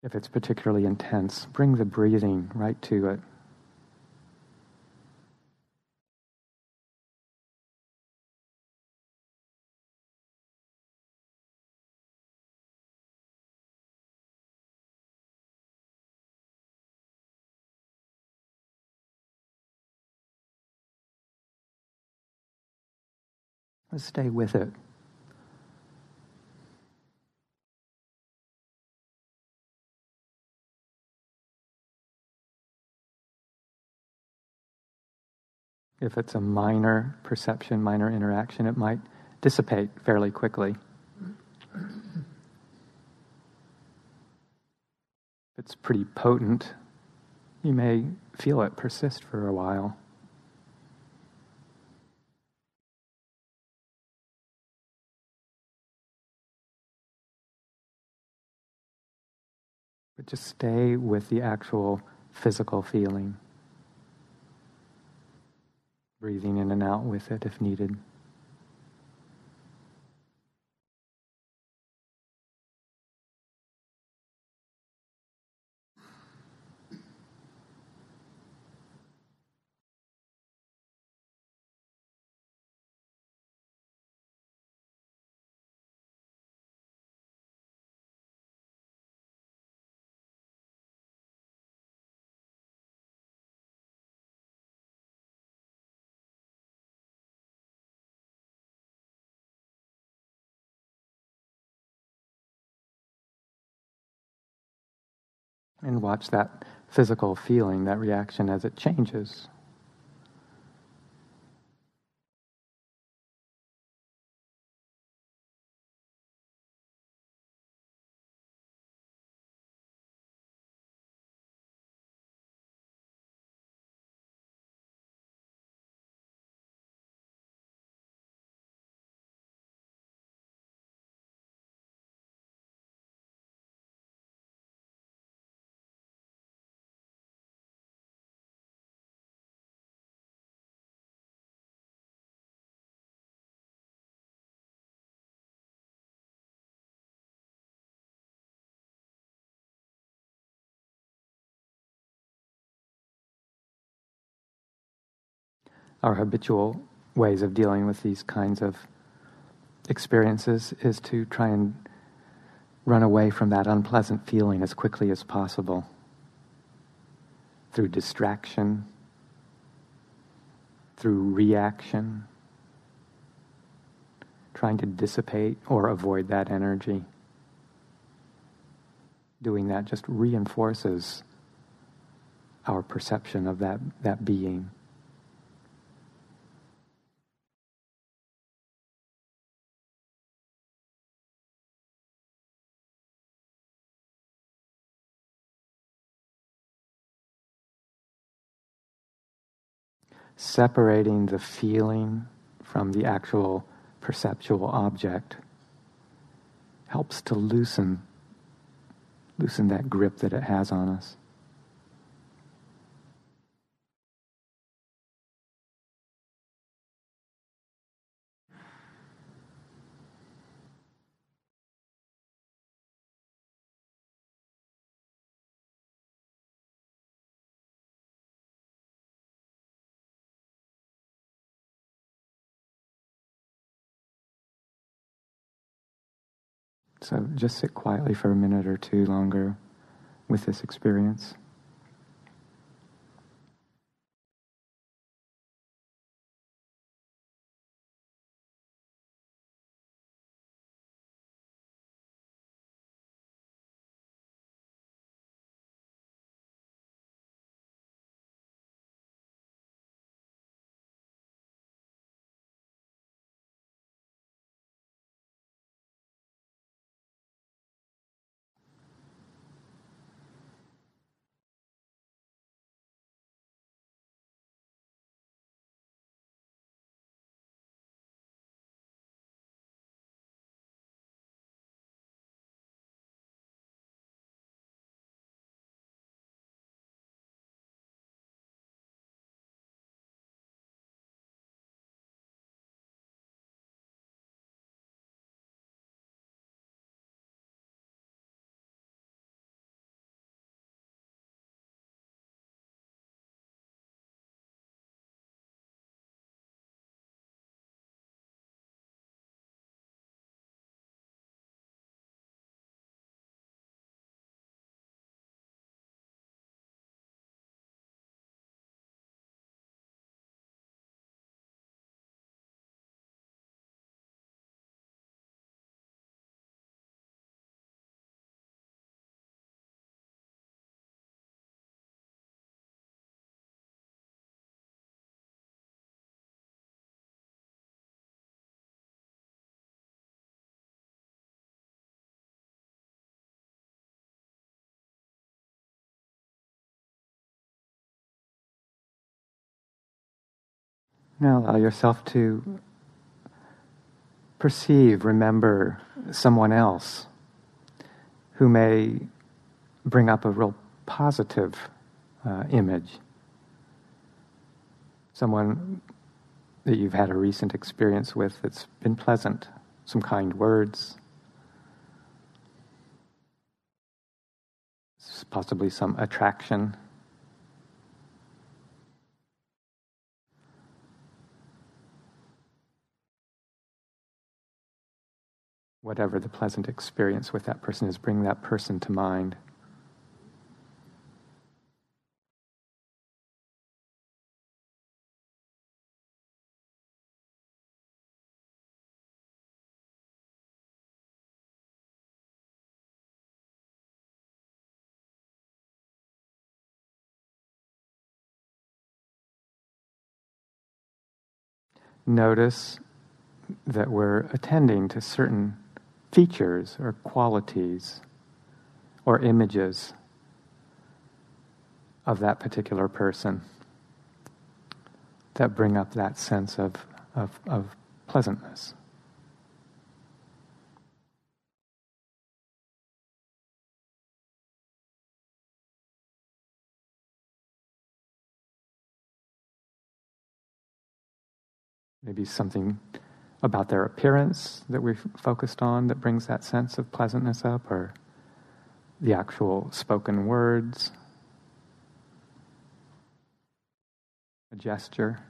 If it's particularly intense, bring the breathing right to it. Let's stay with it. If it's a minor perception, minor interaction, it might dissipate fairly quickly. If it's pretty potent, you may feel it persist for a while. But just stay with the actual physical feeling breathing in and out with it if needed. And watch that physical feeling, that reaction as it changes. Our habitual ways of dealing with these kinds of experiences is to try and run away from that unpleasant feeling as quickly as possible through distraction, through reaction, trying to dissipate or avoid that energy. Doing that just reinforces our perception of that, that being. Separating the feeling from the actual perceptual object helps to loosen loosen that grip that it has on us. So just sit quietly for a minute or two longer with this experience. Now allow yourself to perceive, remember someone else who may bring up a real positive uh, image. Someone that you've had a recent experience with that's been pleasant, some kind words, possibly some attraction. Whatever the pleasant experience with that person is, bring that person to mind. notice that we're attending to certain features or qualities or images of that particular person that bring up that sense of, of, of pleasantness. maybe something about their appearance that we've focused on that brings that sense of pleasantness up, or the actual spoken words, a gesture.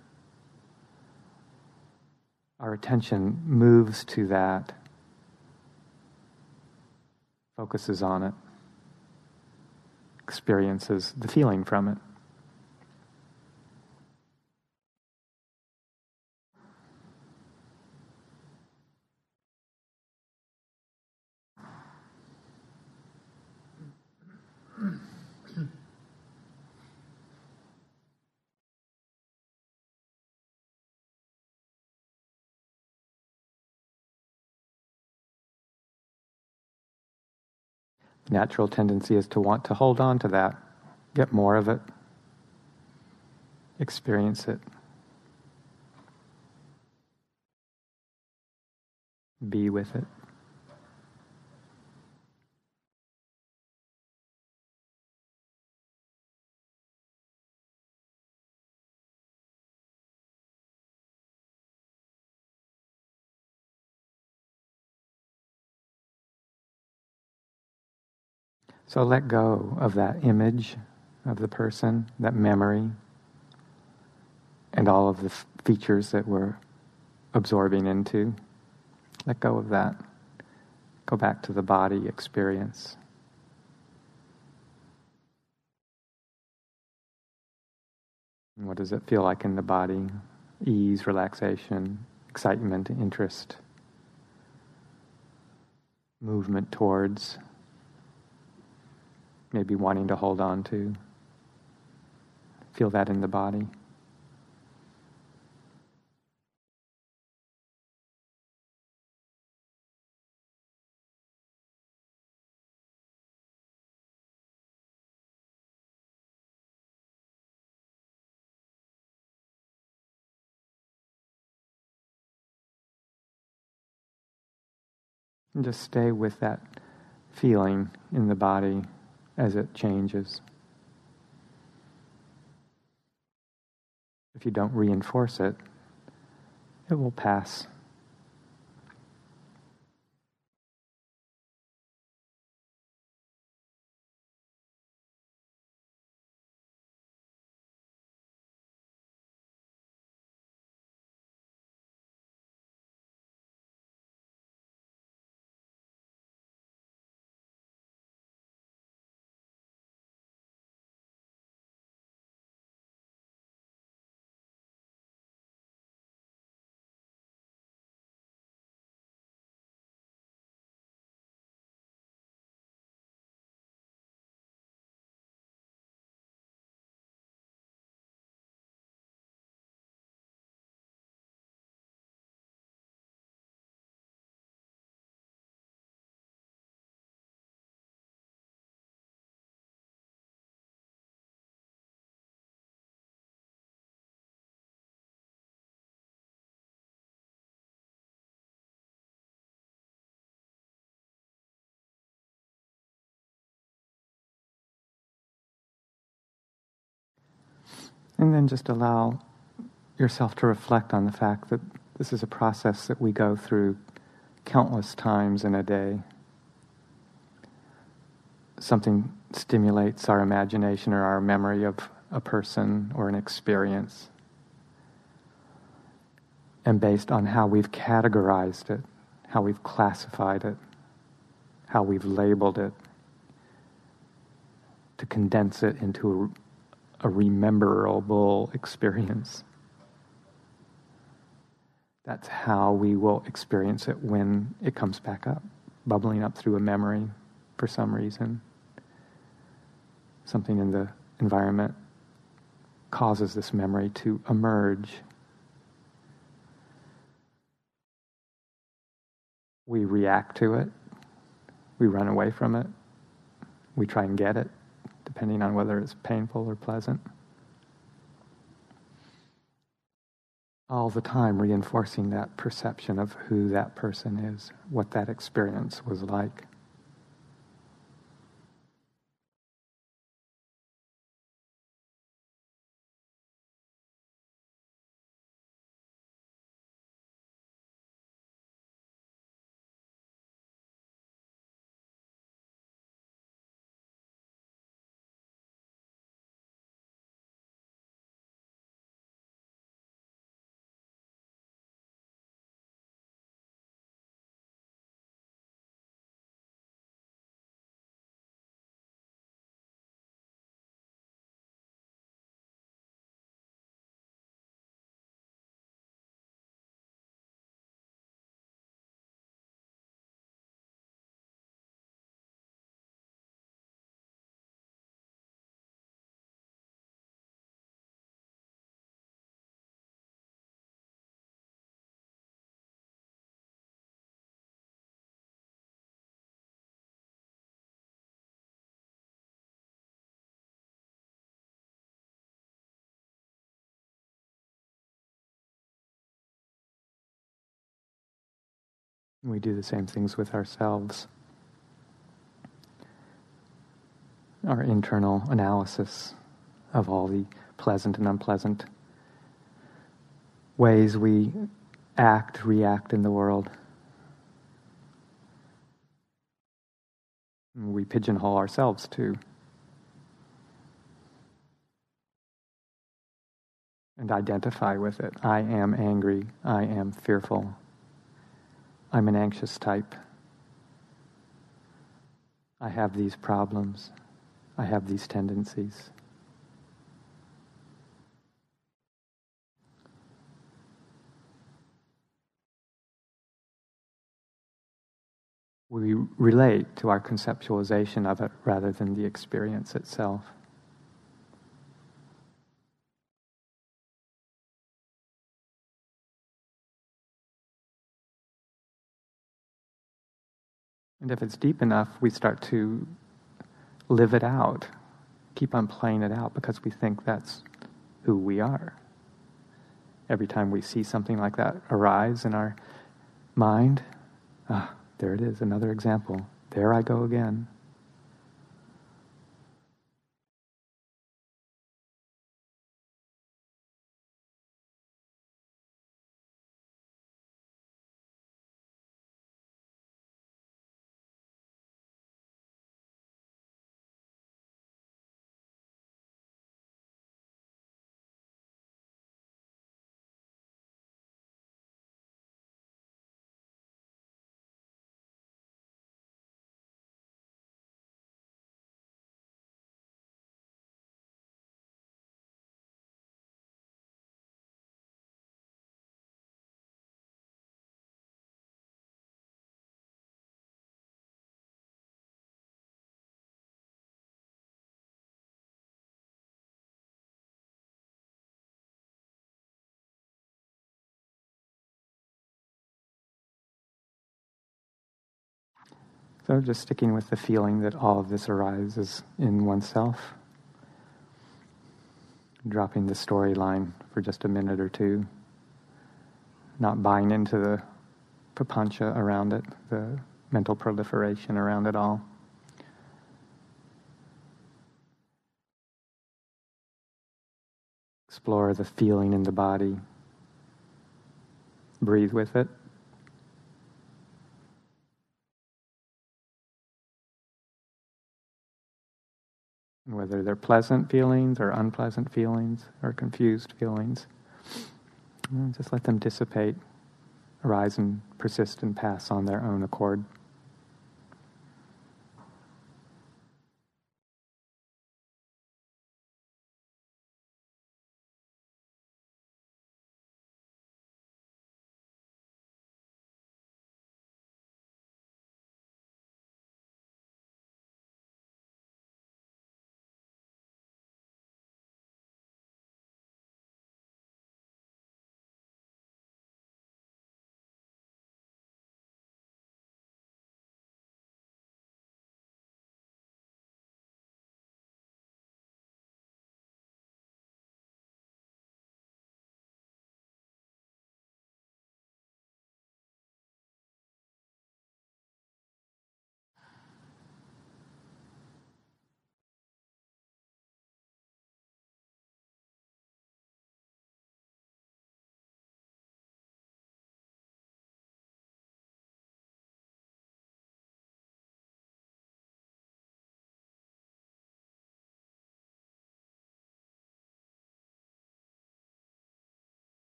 Our attention moves to that, focuses on it, experiences the feeling from it. Natural tendency is to want to hold on to that, get more of it, experience it, be with it. So let go of that image of the person, that memory, and all of the f- features that we're absorbing into. Let go of that. Go back to the body experience. what does it feel like in the body? Ease, relaxation, excitement, interest, movement towards maybe wanting to hold on to. Feel that in the body. Just stay with that feeling in the body as it changes. If you don't reinforce it, it will pass. And then just allow yourself to reflect on the fact that this is a process that we go through countless times in a day. Something stimulates our imagination or our memory of a person or an experience. And based on how we've categorized it, how we've classified it, how we've labeled it, to condense it into a, a rememberable experience. That's how we will experience it when it comes back up, bubbling up through a memory for some reason. Something in the environment causes this memory to emerge. We react to it, we run away from it, we try and get it, depending on whether it's painful or pleasant. all the time reinforcing that perception of who that person is, what that experience was like. We do the same things with ourselves. Our internal analysis of all the pleasant and unpleasant ways we act, react in the world. We pigeonhole ourselves too. And identify with it. I am angry. I am fearful. I'm an anxious type. I have these problems. I have these tendencies. We relate to our conceptualization of it rather than the experience itself. And if it's deep enough, we start to live it out, keep on playing it out because we think that's who we are. Every time we see something like that arise in our mind, ah, there it is, another example. There I go again. So just sticking with the feeling that all of this arises in oneself. Dropping the storyline for just a minute or two. Not buying into the papancha around it, the mental proliferation around it all. explore the feeling in the body. Breathe with it. Whether they're pleasant feelings or unpleasant feelings or confused feelings, just let them dissipate, arise and persist and pass on their own accord.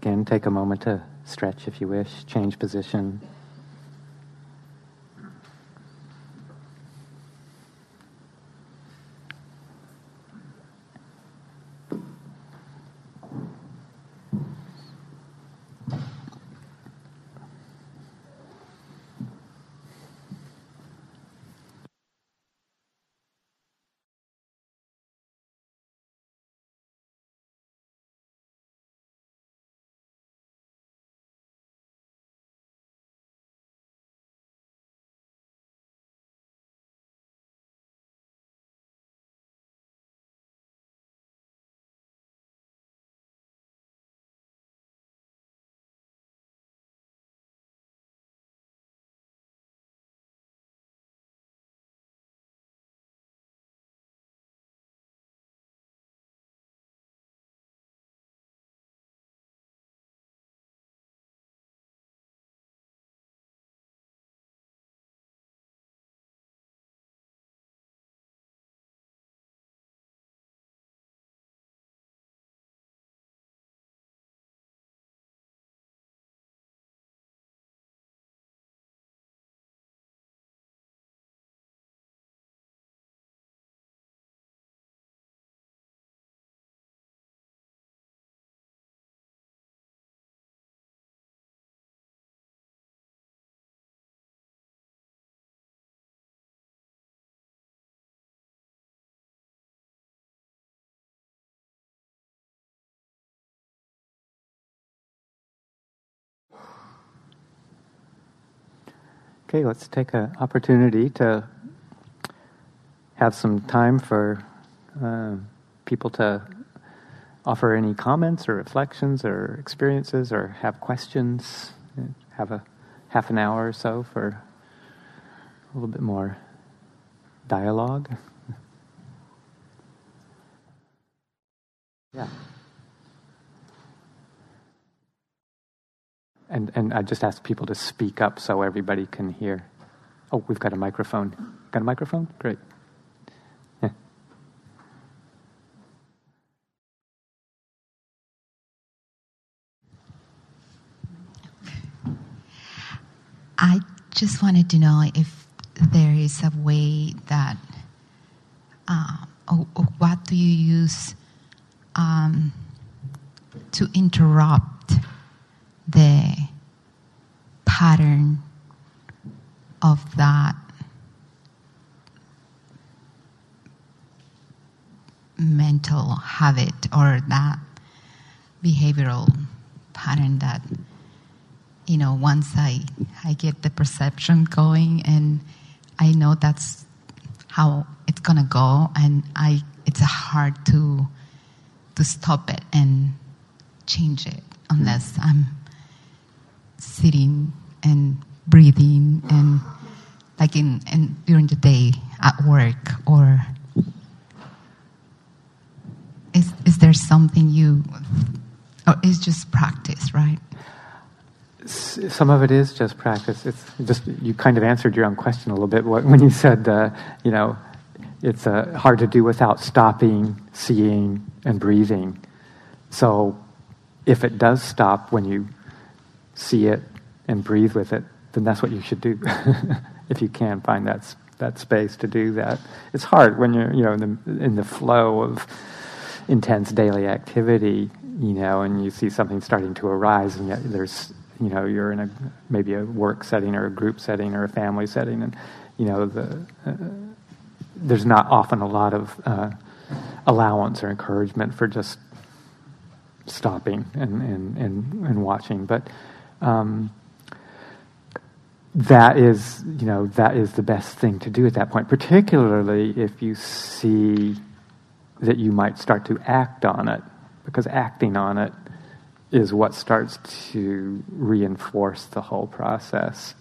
Again, take a moment to stretch if you wish, change position. Okay, let's take an opportunity to have some time for uh, people to offer any comments or reflections or experiences or have questions. Have a half an hour or so for a little bit more dialogue. <laughs> yeah. And, and I just ask people to speak up so everybody can hear. Oh, we've got a microphone. Got a microphone? Great. Yeah. I just wanted to know if there is a way that, uh, or, or what do you use um, to interrupt the pattern of that mental habit or that behavioral pattern that you know once i i get the perception going and i know that's how it's gonna go and i it's hard to to stop it and change it unless i'm sitting and breathing and like in, in during the day at work or is is there something you or is just practice right? Some of it is just practice. It's just you kind of answered your own question a little bit when you said uh, you know it's uh, hard to do without stopping seeing and breathing. So if it does stop when you see it and breathe with it then that's what you should do <laughs> if you can find that that space to do that it's hard when you're you know in the in the flow of intense daily activity, you know, and you see something starting to arise, and yet there's, you know, you're in a maybe a work setting or a group setting or a family setting, and you know, the uh, there's not often a lot of uh, allowance or encouragement for just stopping and and and, and watching, but. Um, that is, you know, that is the best thing to do at that point, particularly if you see that you might start to act on it, because acting on it is what starts to reinforce the whole process.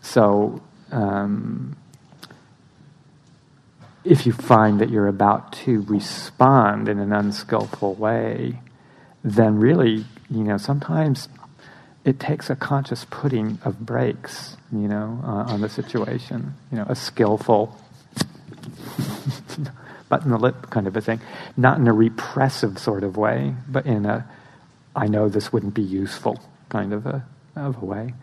So, um, if you find that you're about to respond in an unskillful way, then really, you know, sometimes it takes a conscious putting of brakes, you know, uh, on the situation. You know, a skillful <laughs> button the lip kind of a thing. Not in a repressive sort of way, but in a, I know this wouldn't be useful kind of a, of a way.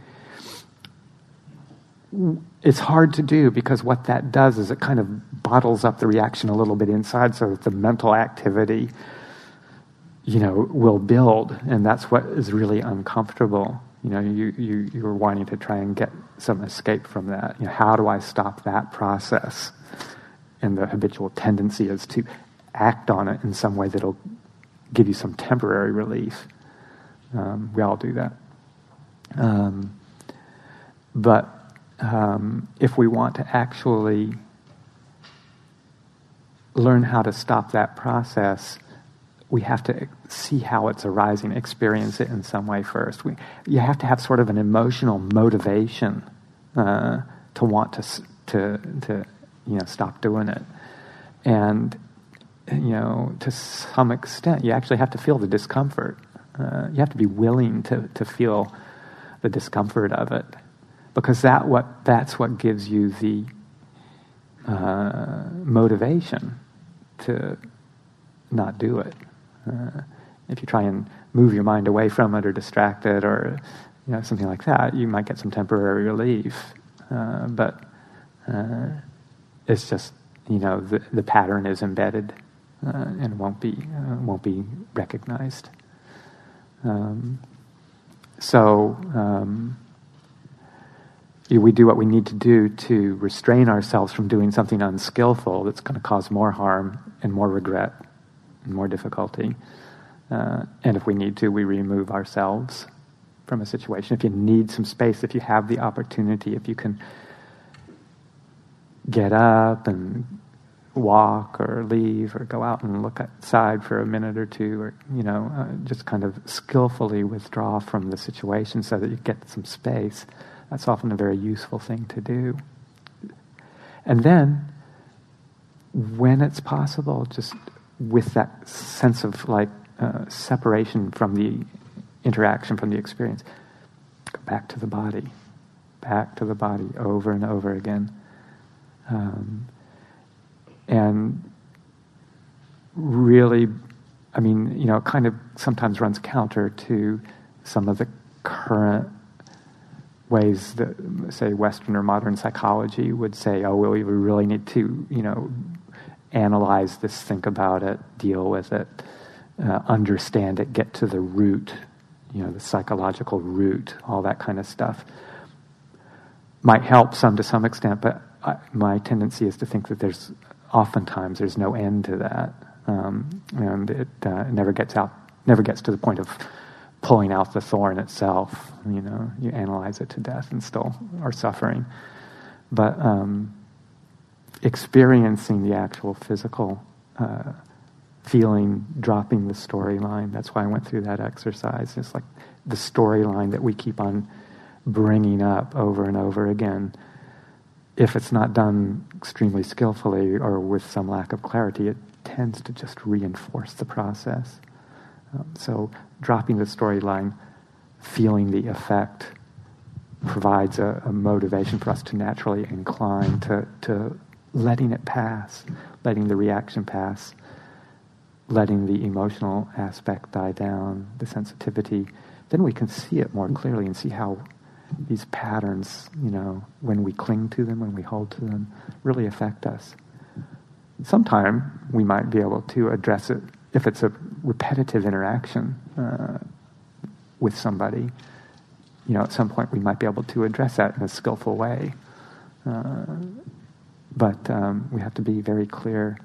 It's hard to do because what that does is it kind of bottles up the reaction a little bit inside so that the mental activity, you know, will build. And that's what is really uncomfortable. You know, you, you, you're wanting to try and get some escape from that. You know, how do I stop that process? and the habitual tendency is to act on it in some way that'll give you some temporary relief. Um, we all do that. Um, but um, if we want to actually learn how to stop that process, we have to see how it's arising, experience it in some way first. We, you have to have sort of an emotional motivation uh, to want to, to, to you know, stop doing it. And, you know, to some extent, you actually have to feel the discomfort. Uh, you have to be willing to, to feel the discomfort of it. Because that what, that's what gives you the uh, motivation to not do it. Uh, if you try and move your mind away from it or distract it or you know, something like that, you might get some temporary relief. Uh, but uh, it's just you know the, the pattern is embedded uh, and won't be uh, won't be recognized. Um, so um, we do what we need to do to restrain ourselves from doing something unskillful that's going to cause more harm and more regret more difficulty. Uh, and if we need to, we remove ourselves from a situation. If you need some space, if you have the opportunity, if you can get up and walk or leave or go out and look outside for a minute or two or you know uh, just kind of skillfully withdraw from the situation so that you get some space that's often a very useful thing to do and then when it's possible just with that sense of like uh, separation from the interaction from the experience go back to the body back to the body over and over again. Um, and really, I mean, you know, it kind of sometimes runs counter to some of the current ways that, say, Western or modern psychology would say, oh, well, we really need to, you know, analyze this, think about it, deal with it, uh, understand it, get to the root, you know, the psychological root, all that kind of stuff. Might help some to some extent, but I, my tendency is to think that there's oftentimes there's no end to that, um, and it uh, never gets out, never gets to the point of pulling out the thorn itself. You know, you analyze it to death and still are suffering. But um, experiencing the actual physical uh, feeling, dropping the storyline. That's why I went through that exercise. It's like the storyline that we keep on bringing up over and over again. If it's not done extremely skillfully or with some lack of clarity, it tends to just reinforce the process. Um, so dropping the storyline, feeling the effect, provides a, a, motivation for us to naturally incline to, to letting it pass, letting the reaction pass, letting the emotional aspect die down, the sensitivity, then we can see it more clearly and see how these patterns, you know, when we cling to them, when we hold to them, really affect us. Sometime we might be able to address it if it's a repetitive interaction uh, with somebody, you know, at some point we might be able to address that in a skillful way. Uh, but um, we have to be very clear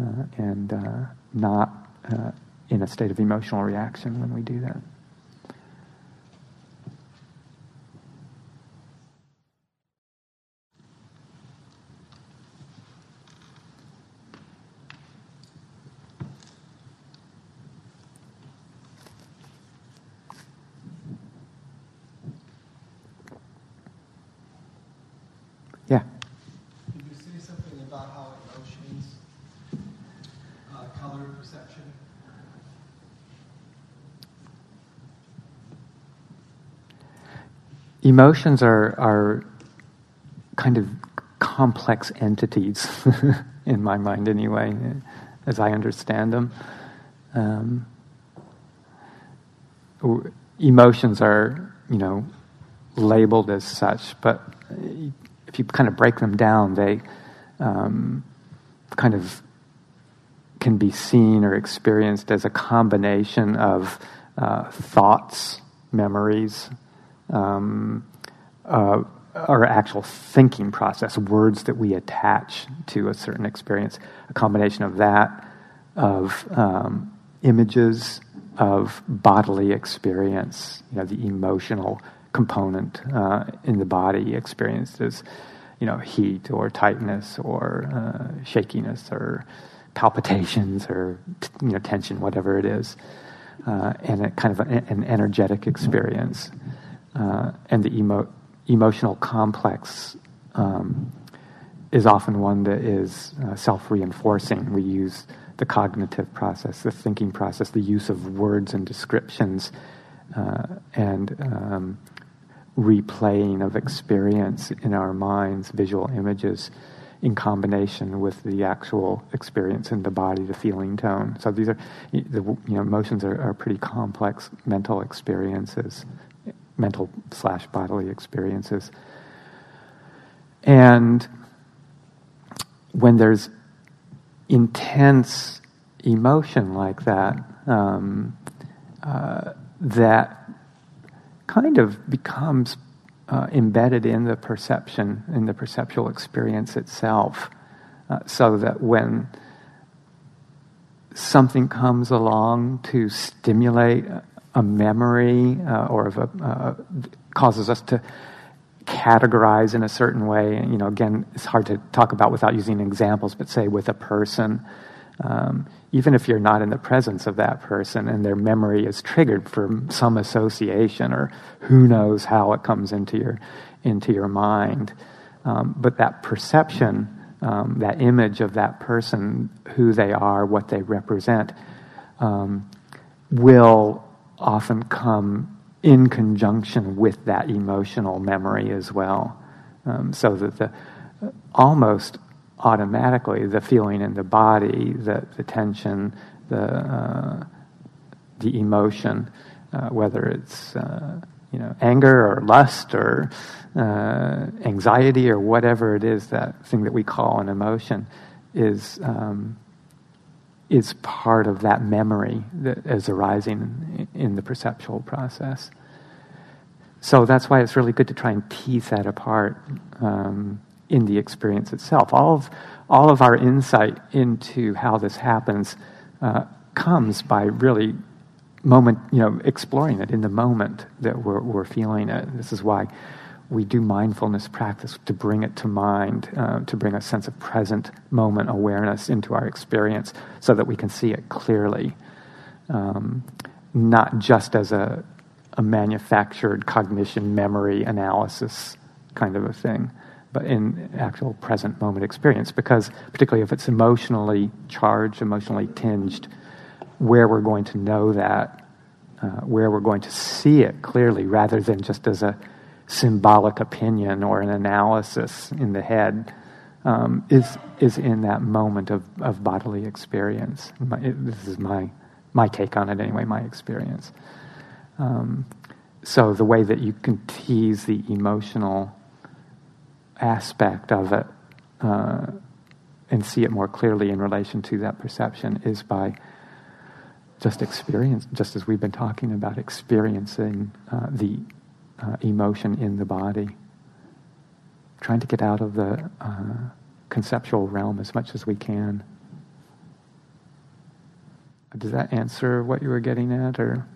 uh, and uh, not uh, in a state of emotional reaction when we do that. Yeah. Can you say something about how emotions uh, color perception? Emotions are, are kind of complex entities, <laughs> in my mind anyway, as I understand them. Um, emotions are, you know, labeled as such, but if you kind of break them down, they um, kind of can be seen or experienced as a combination of uh, thoughts, memories, um, uh, our actual thinking process, words that we attach to a certain experience, a combination of that, of um, images, of bodily experience, you know, the emotional component uh, in the body experienced as, you know, heat or tightness or uh, shakiness or palpitations or you know tension, whatever it is, uh, and a kind of an energetic experience, uh, and the emo- emotional complex. Um, is often one that is uh, self-reinforcing. We use the cognitive process, the thinking process, the use of words and descriptions, uh, and um, replaying of experience in our minds, visual images, in combination with the actual experience in the body, the feeling tone. So these are, the you know, emotions are, are pretty complex mental experiences, mental slash bodily experiences. And when there's intense emotion like that, um, uh, that kind of becomes uh, embedded in the perception, in the perceptual experience itself, uh, so that when something comes along to stimulate a memory uh, or a, uh, causes us to categorize in a certain way, And, you know, again, it's hard to talk about without using examples, but say with a person, um, even if you're not in the presence of that person and their memory is triggered from some association or who knows how it comes into your into your mind. Um, but that perception um, that image of that person who they are what they represent um, will often come in conjunction with that emotional memory as well. Um, so that the almost automatically the feeling in the body, the, the tension, the, uh, the emotion, uh, whether it's uh, you know, anger or lust or uh, anxiety or whatever it is, that thing that we call an emotion, is um, is part of that memory that is arising in, the perceptual process. So that's why it's really good to try and tease that apart um, in the experience itself. All of all of our insight into how this happens uh, comes by really moment, you know, exploring it in the moment that we're, we're feeling it. This is why we do mindfulness practice to bring it to mind, uh, to bring a sense of present moment awareness into our experience so that we can see it clearly, um, not just as a, a manufactured cognition, memory, analysis kind of a thing, but in actual present moment experience. Because, particularly if it's emotionally charged, emotionally tinged, where we're going to know that, uh, where we're going to see it clearly rather than just as a symbolic opinion or an analysis in the head um, is, is in that moment of, of bodily experience. My, it, this is my, my take on it anyway, my experience. Um, so the way that you can tease the emotional aspect of it uh, and see it more clearly in relation to that perception is by just experience, just as we've been talking about, experiencing uh, the uh, emotion in the body. Trying to get out of the uh, conceptual realm as much as we can. Does that answer what you were getting at, or?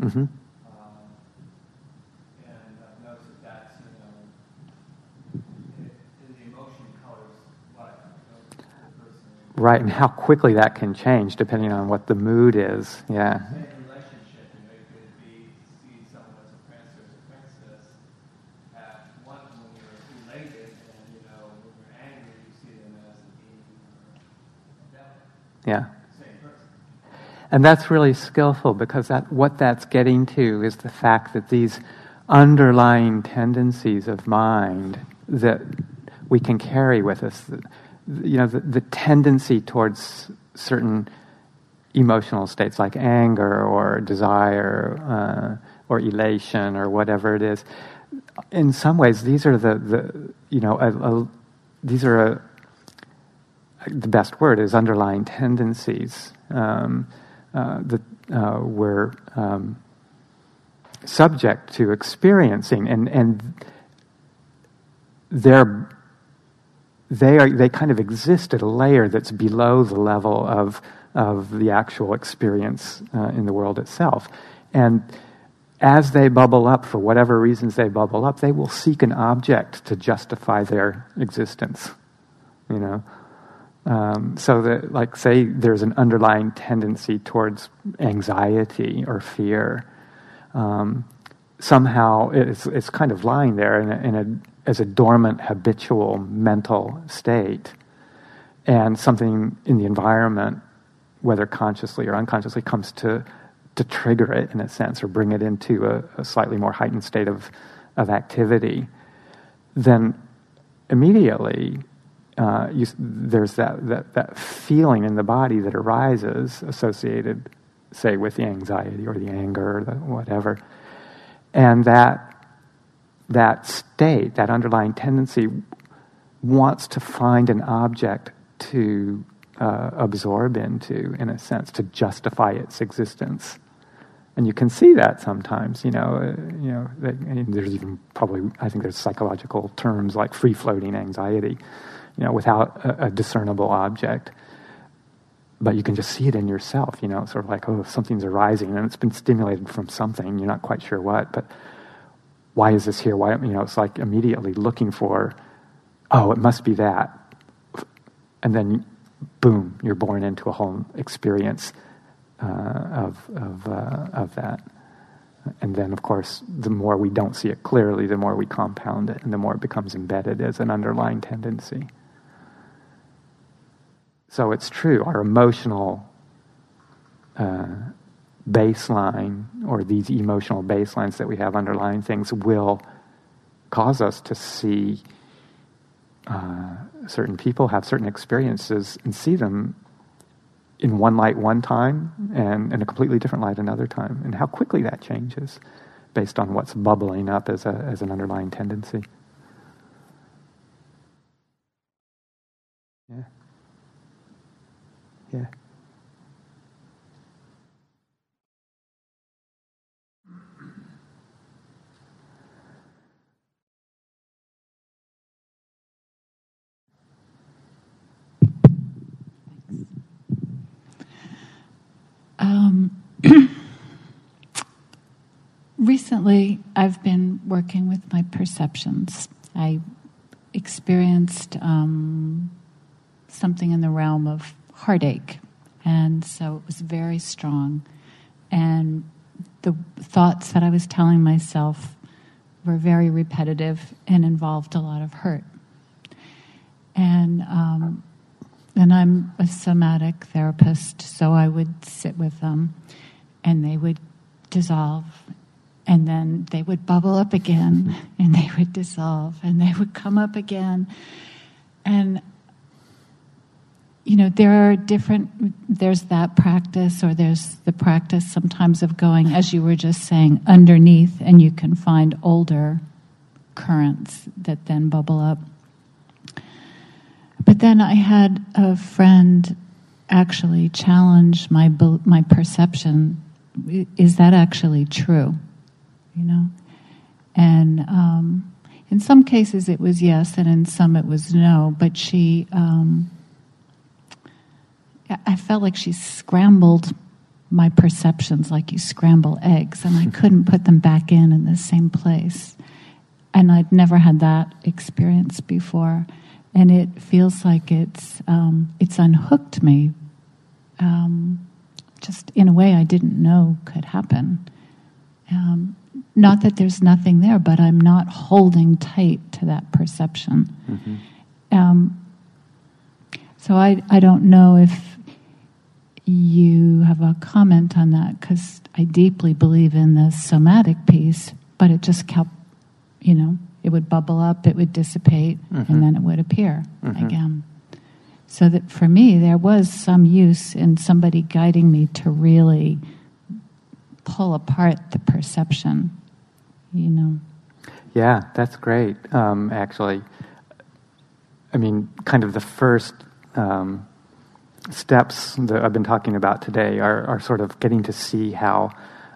Mm-hmm. Um, and I've noticed that that's, you know, it, the emotion colors what Right, and how quickly that can change depending on what the mood is. Yeah. Yeah. And that's really skillful because that, what that's getting to is the fact that these underlying tendencies of mind that we can carry with us, you know, the, the tendency towards certain emotional states like anger or desire uh, or elation or whatever it is. In some ways, these are the, the you know, a, a, these are a, the best word is underlying tendencies. Um, uh, that uh, we're um, subject to experiencing, and and they're they are they kind of exist at a layer that's below the level of of the actual experience uh, in the world itself, and as they bubble up for whatever reasons they bubble up, they will seek an object to justify their existence. You know, um, so that, like, say there's an underlying tendency towards anxiety or fear. Um, somehow it's, it's kind of lying there in a, in a, as a dormant habitual mental state. And something in the environment, whether consciously or unconsciously, comes to, to trigger it in a sense or bring it into a, a slightly more heightened state of, of activity. Then immediately uh, you, there's that, that, that feeling in the body that arises associated, say, with the anxiety or the anger or the whatever. And that, that state, that underlying tendency, wants to find an object to uh, absorb into, in a sense, to justify its existence. And you can see that sometimes, you know, uh, you know. there's even probably, I think there's psychological terms like free-floating anxiety, you know, without a, a discernible object. But you can just see it in yourself, you know, sort of like, oh, something's arising and it's been stimulated from something. You're not quite sure what, but why is this here? Why, you know, it's like immediately looking for, oh, it must be that. And then, boom, you're born into a whole experience uh, of, of, uh, of that. And then, of course, the more we don't see it clearly, the more we compound it, and the more it becomes embedded as an underlying tendency. So it's true, our emotional uh, baseline or these emotional baselines that we have underlying things will cause us to see uh, certain people have certain experiences and see them in one light one time and in a completely different light another time, and how quickly that changes based on what's bubbling up as, a, as an underlying tendency. Yeah. Yeah. Um, <clears throat> recently, I've been working with my perceptions. I experienced um, something in the realm of heartache, and so it was very strong. And the thoughts that I was telling myself were very repetitive and involved a lot of hurt. And um, and I'm a somatic therapist, so I would sit with them and they would dissolve and then they would bubble up again <laughs> and they would dissolve and they would come up again. And you know, there are different, there's that practice, or there's the practice sometimes of going, as you were just saying, underneath, and you can find older currents that then bubble up. But then I had a friend actually challenge my my perception. Is that actually true? You know, and um, in some cases it was yes, and in some it was no. But she, um, I felt like she scrambled my perceptions like you scramble eggs, and I <laughs> couldn't put them back in in the same place. And I'd never had that experience before and it feels like it's um, it's unhooked me. Um, just in a way I didn't know could happen. Um, not that there's nothing there, but I'm not holding tight to that perception. Mm-hmm. Um, so I I don't know if you have a comment on that because I deeply believe in the somatic piece, but it just kept, you know, it would bubble up, it would dissipate, mm-hmm. and then it would appear mm-hmm. again. So that for me, there was some use in somebody guiding me to really pull apart the perception, you know. Yeah, that's great, um, actually. I mean, kind of the first um, steps that I've been talking about today are, are sort of getting to see how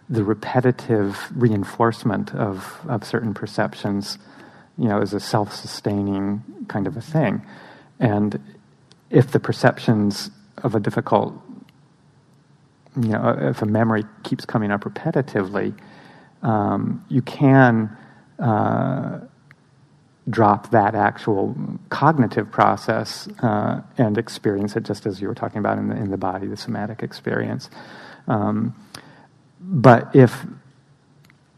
the repetitive reinforcement of, of certain perceptions you know, is a self-sustaining kind of a thing. And if the perceptions of a difficult, you know, if a memory keeps coming up repetitively, um, you can uh, drop that actual cognitive process uh, and experience it just as you were talking about in the, in the body, the somatic experience. Um, but if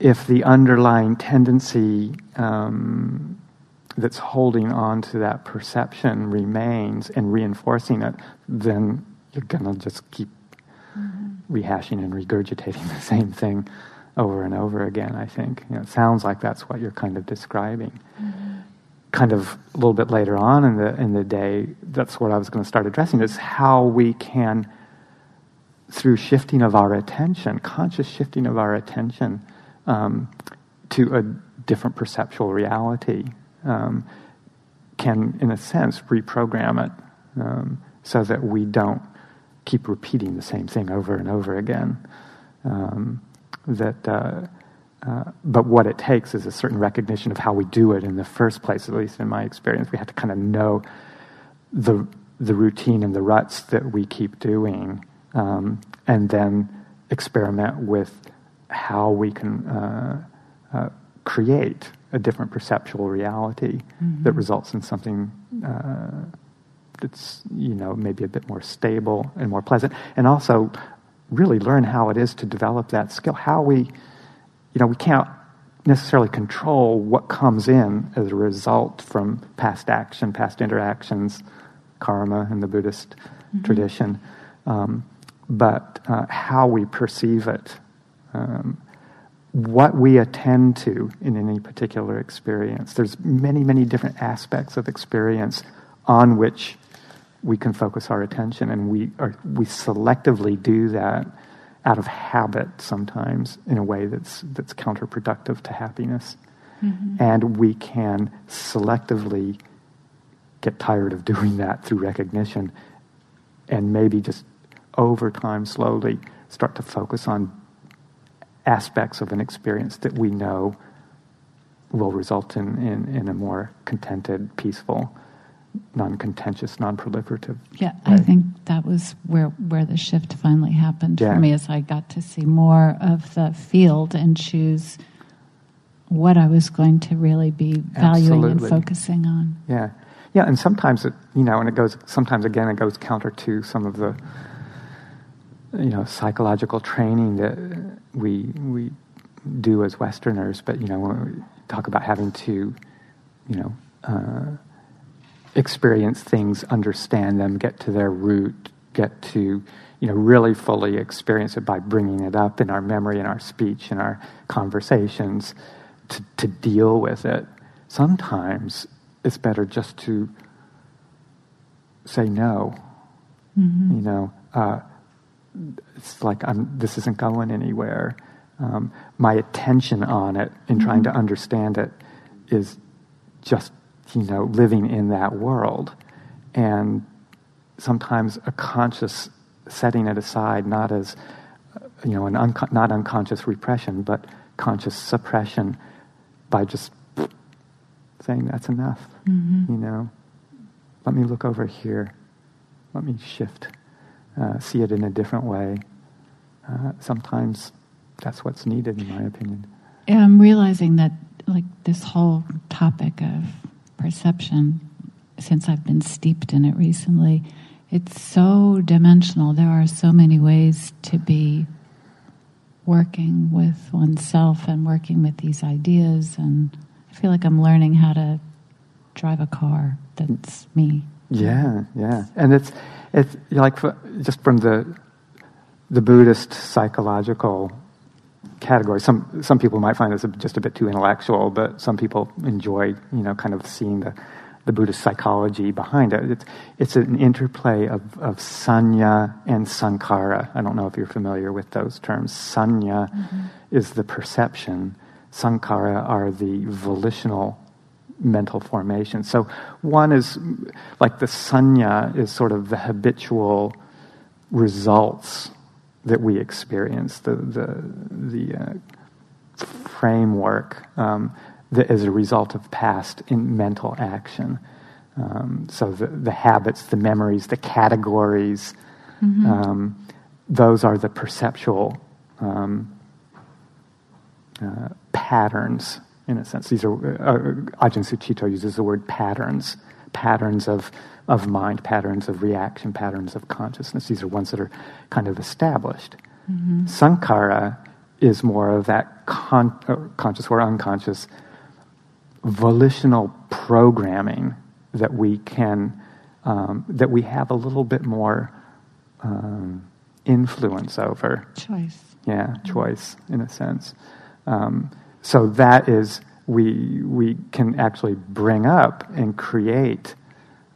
if the underlying tendency um, that's holding on to that perception remains and reinforcing it, then you're going to just keep mm-hmm. rehashing and regurgitating <laughs> the same thing over and over again, I think. You know, it sounds like that's what you're kind of describing. Mm-hmm. Kind of a little bit later on in the, in the day, that's what I was going to start addressing, is how we can, through shifting of our attention, conscious shifting of our attention, um, to a different perceptual reality um, can, in a sense, reprogram it um, so that we don't keep repeating the same thing over and over again. Um, that, uh, uh, but what it takes is a certain recognition of how we do it in the first place. At least in my experience, we have to kind of know the the routine and the ruts that we keep doing, um, and then experiment with how we can uh, uh, create a different perceptual reality mm-hmm. that results in something uh, that's you know maybe a bit more stable and more pleasant, and also really learn how it is to develop that skill. How we, you know, we can't necessarily control what comes in as a result from past action, past interactions, karma in the Buddhist mm-hmm. tradition. Um, but uh, how we perceive it, um, what we attend to in any particular experience. There's many, many different aspects of experience on which we can focus our attention, and we are, we selectively do that out of habit sometimes in a way that's that's counterproductive to happiness, mm-hmm. and we can selectively get tired of doing that through recognition, and maybe just over time, slowly start to focus on aspects of an experience that we know will result in, in, in a more contented, peaceful, non-contentious, non-proliferative. Yeah, way. I think that was where where the shift finally happened yeah. for me as I got to see more of the field and choose what I was going to really be valuing Absolutely. and focusing on. Yeah. Yeah, and sometimes it, you know, and it goes sometimes again it goes counter to some of the you know psychological training that we we do as Westerners, but you know when we talk about having to you know uh, experience things, understand them, get to their root, get to you know really fully experience it by bringing it up in our memory, in our speech, in our conversations, to, to deal with it. Sometimes it's better just to say no. Mm-hmm. You know. Uh, it's like I'm, this isn't going anywhere. Um, my attention on it and trying mm-hmm. to understand it is just, you know, living in that world. And sometimes a conscious setting it aside, not as, you know, an unco- not unconscious repression, but conscious suppression by just saying, that's enough, mm-hmm. you know. Let me look over here. Let me shift uh, see it in a different way. Uh, sometimes that's what's needed, in my opinion. I'm realizing that, like, this whole topic of perception, since I've been steeped in it recently, it's so dimensional. There are so many ways to be working with oneself and working with these ideas. And I feel like I'm learning how to drive a car that's me. Yeah, yeah. And it's it's like just from the the Buddhist psychological category. Some some people might find this just a bit too intellectual, but some people enjoy you know kind of seeing the the Buddhist psychology behind it. It's it's an interplay of of sanya and sankhara. I don't know if you're familiar with those terms. Sanya mm-hmm. is the perception. Sankhara are the volitional mental formation. So one is like the sanya is sort of the habitual results that we experience, the the the uh, framework um, that is a result of past in mental action. Um, so the the habits, the memories, the categories, mm-hmm. um, those are the perceptual um, uh, patterns in a sense. These are, uh, Ajahn Sucitto uses the word patterns, patterns of, of mind, patterns of reaction, patterns of consciousness. These are ones that are kind of established. Mm-hmm. Sankhara is more of that con- uh, conscious or unconscious volitional programming that we can, um, that we have a little bit more um, influence over. Choice. Yeah, mm-hmm. choice in a sense. Um, so that is, we, we can actually bring up and create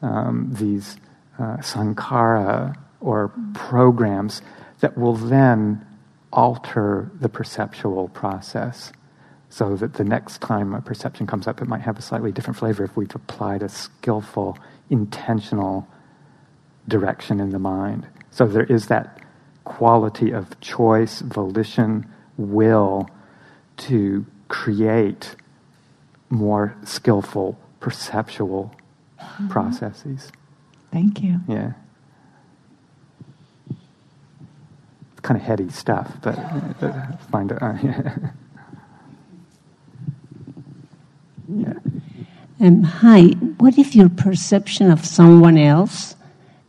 um, these uh, sankhara or programs that will then alter the perceptual process so that the next time a perception comes up, it might have a slightly different flavor if we've applied a skillful, intentional direction in the mind. So there is that quality of choice, volition, will to create more skillful perceptual mm-hmm. processes. Thank you. Yeah. It's kind of heady stuff, but uh, find it. Uh, <laughs> yeah. yeah. Um, hi. What if your perception of someone else,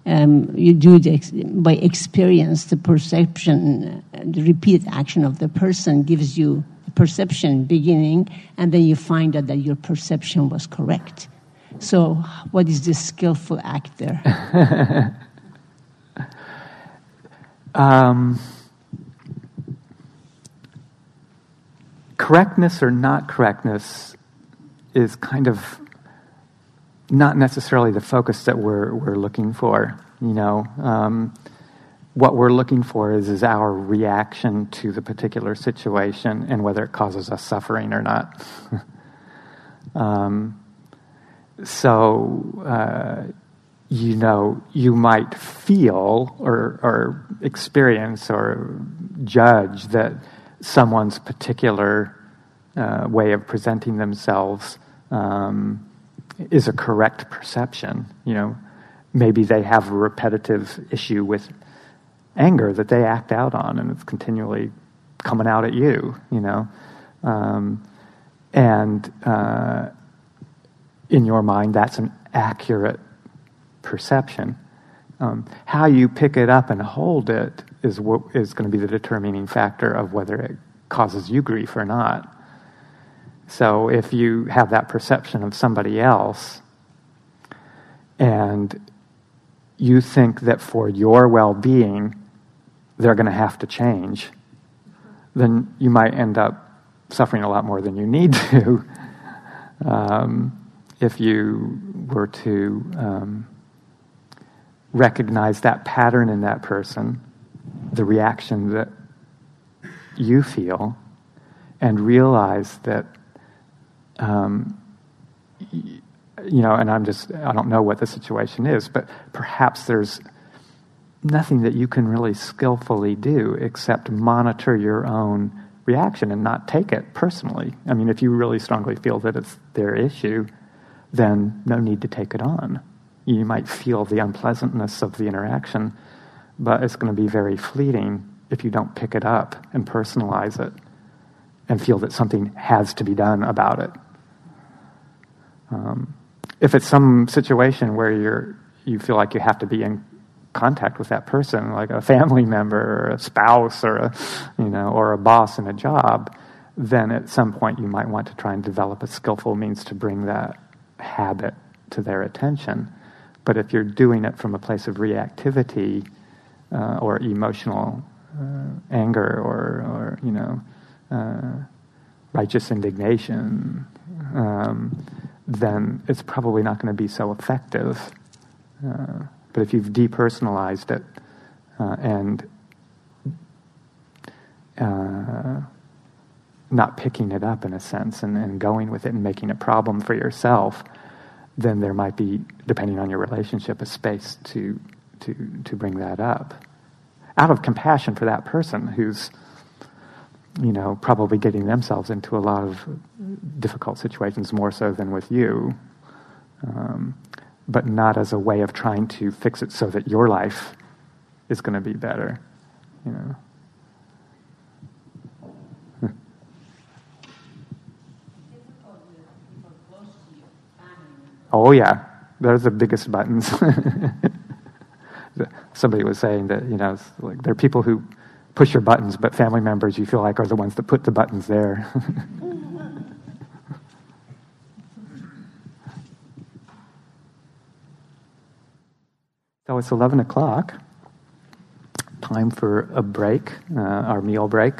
um, you do it ex- by experience, the perception, uh, the repeated action of the person gives you perception beginning, and then you find out that your perception was correct. So, what is this skillful act there? <laughs> Um, correctness or not correctness is kind of not necessarily the focus that we're, we're looking for. You know, um, what we're looking for is, is our reaction to the particular situation and whether it causes us suffering or not. <laughs> um, so, uh, you know, you might feel or, or experience or judge that someone's particular uh, way of presenting themselves um, is a correct perception. You know, maybe they have a repetitive issue with anger that they act out on, and it's continually coming out at you. You know, um, and uh, in your mind, that's an accurate perception. Um, how you pick it up and hold it is what is going to be the determining factor of whether it causes you grief or not. So if you have that perception of somebody else and you think that for your well being, they're going to have to change, then you might end up suffering a lot more than you need to <laughs> um, if you were to um, recognize that pattern in that person, the reaction that you feel, and realize that um, you know, and I'm just, I don't know what the situation is, but perhaps there's nothing that you can really skillfully do except monitor your own reaction and not take it personally. I mean, if you really strongly feel that it's their issue, then no need to take it on. You might feel the unpleasantness of the interaction, but it's going to be very fleeting if you don't pick it up and personalize it and feel that something has to be done about it. Um, if it's some situation where you're you feel like you have to be in contact with that person, like a family member or a spouse or a you know or a boss in a job, then at some point you might want to try and develop a skillful means to bring that habit to their attention. But if you're doing it from a place of reactivity uh, or emotional uh, anger or, or you know uh, righteous indignation, um, then it's probably not going to be so effective. But if you've depersonalized it uh, and uh, not picking it up in a sense and, and going with it and making a problem for yourself, then there might be, depending on your relationship, a space to, to, to bring that up. Out of compassion for that person who's you know, probably getting themselves into a lot of difficult situations more so than with you, um, but not as a way of trying to fix it so that your life is going to be better, you know. Hmm. Oh yeah, those are the biggest buttons. <laughs> Somebody was saying that you know, like there are people who push your buttons, but family members you feel like are the ones that put the buttons there. <laughs> so it's 11 o'clock. Time for a break, uh, our meal break.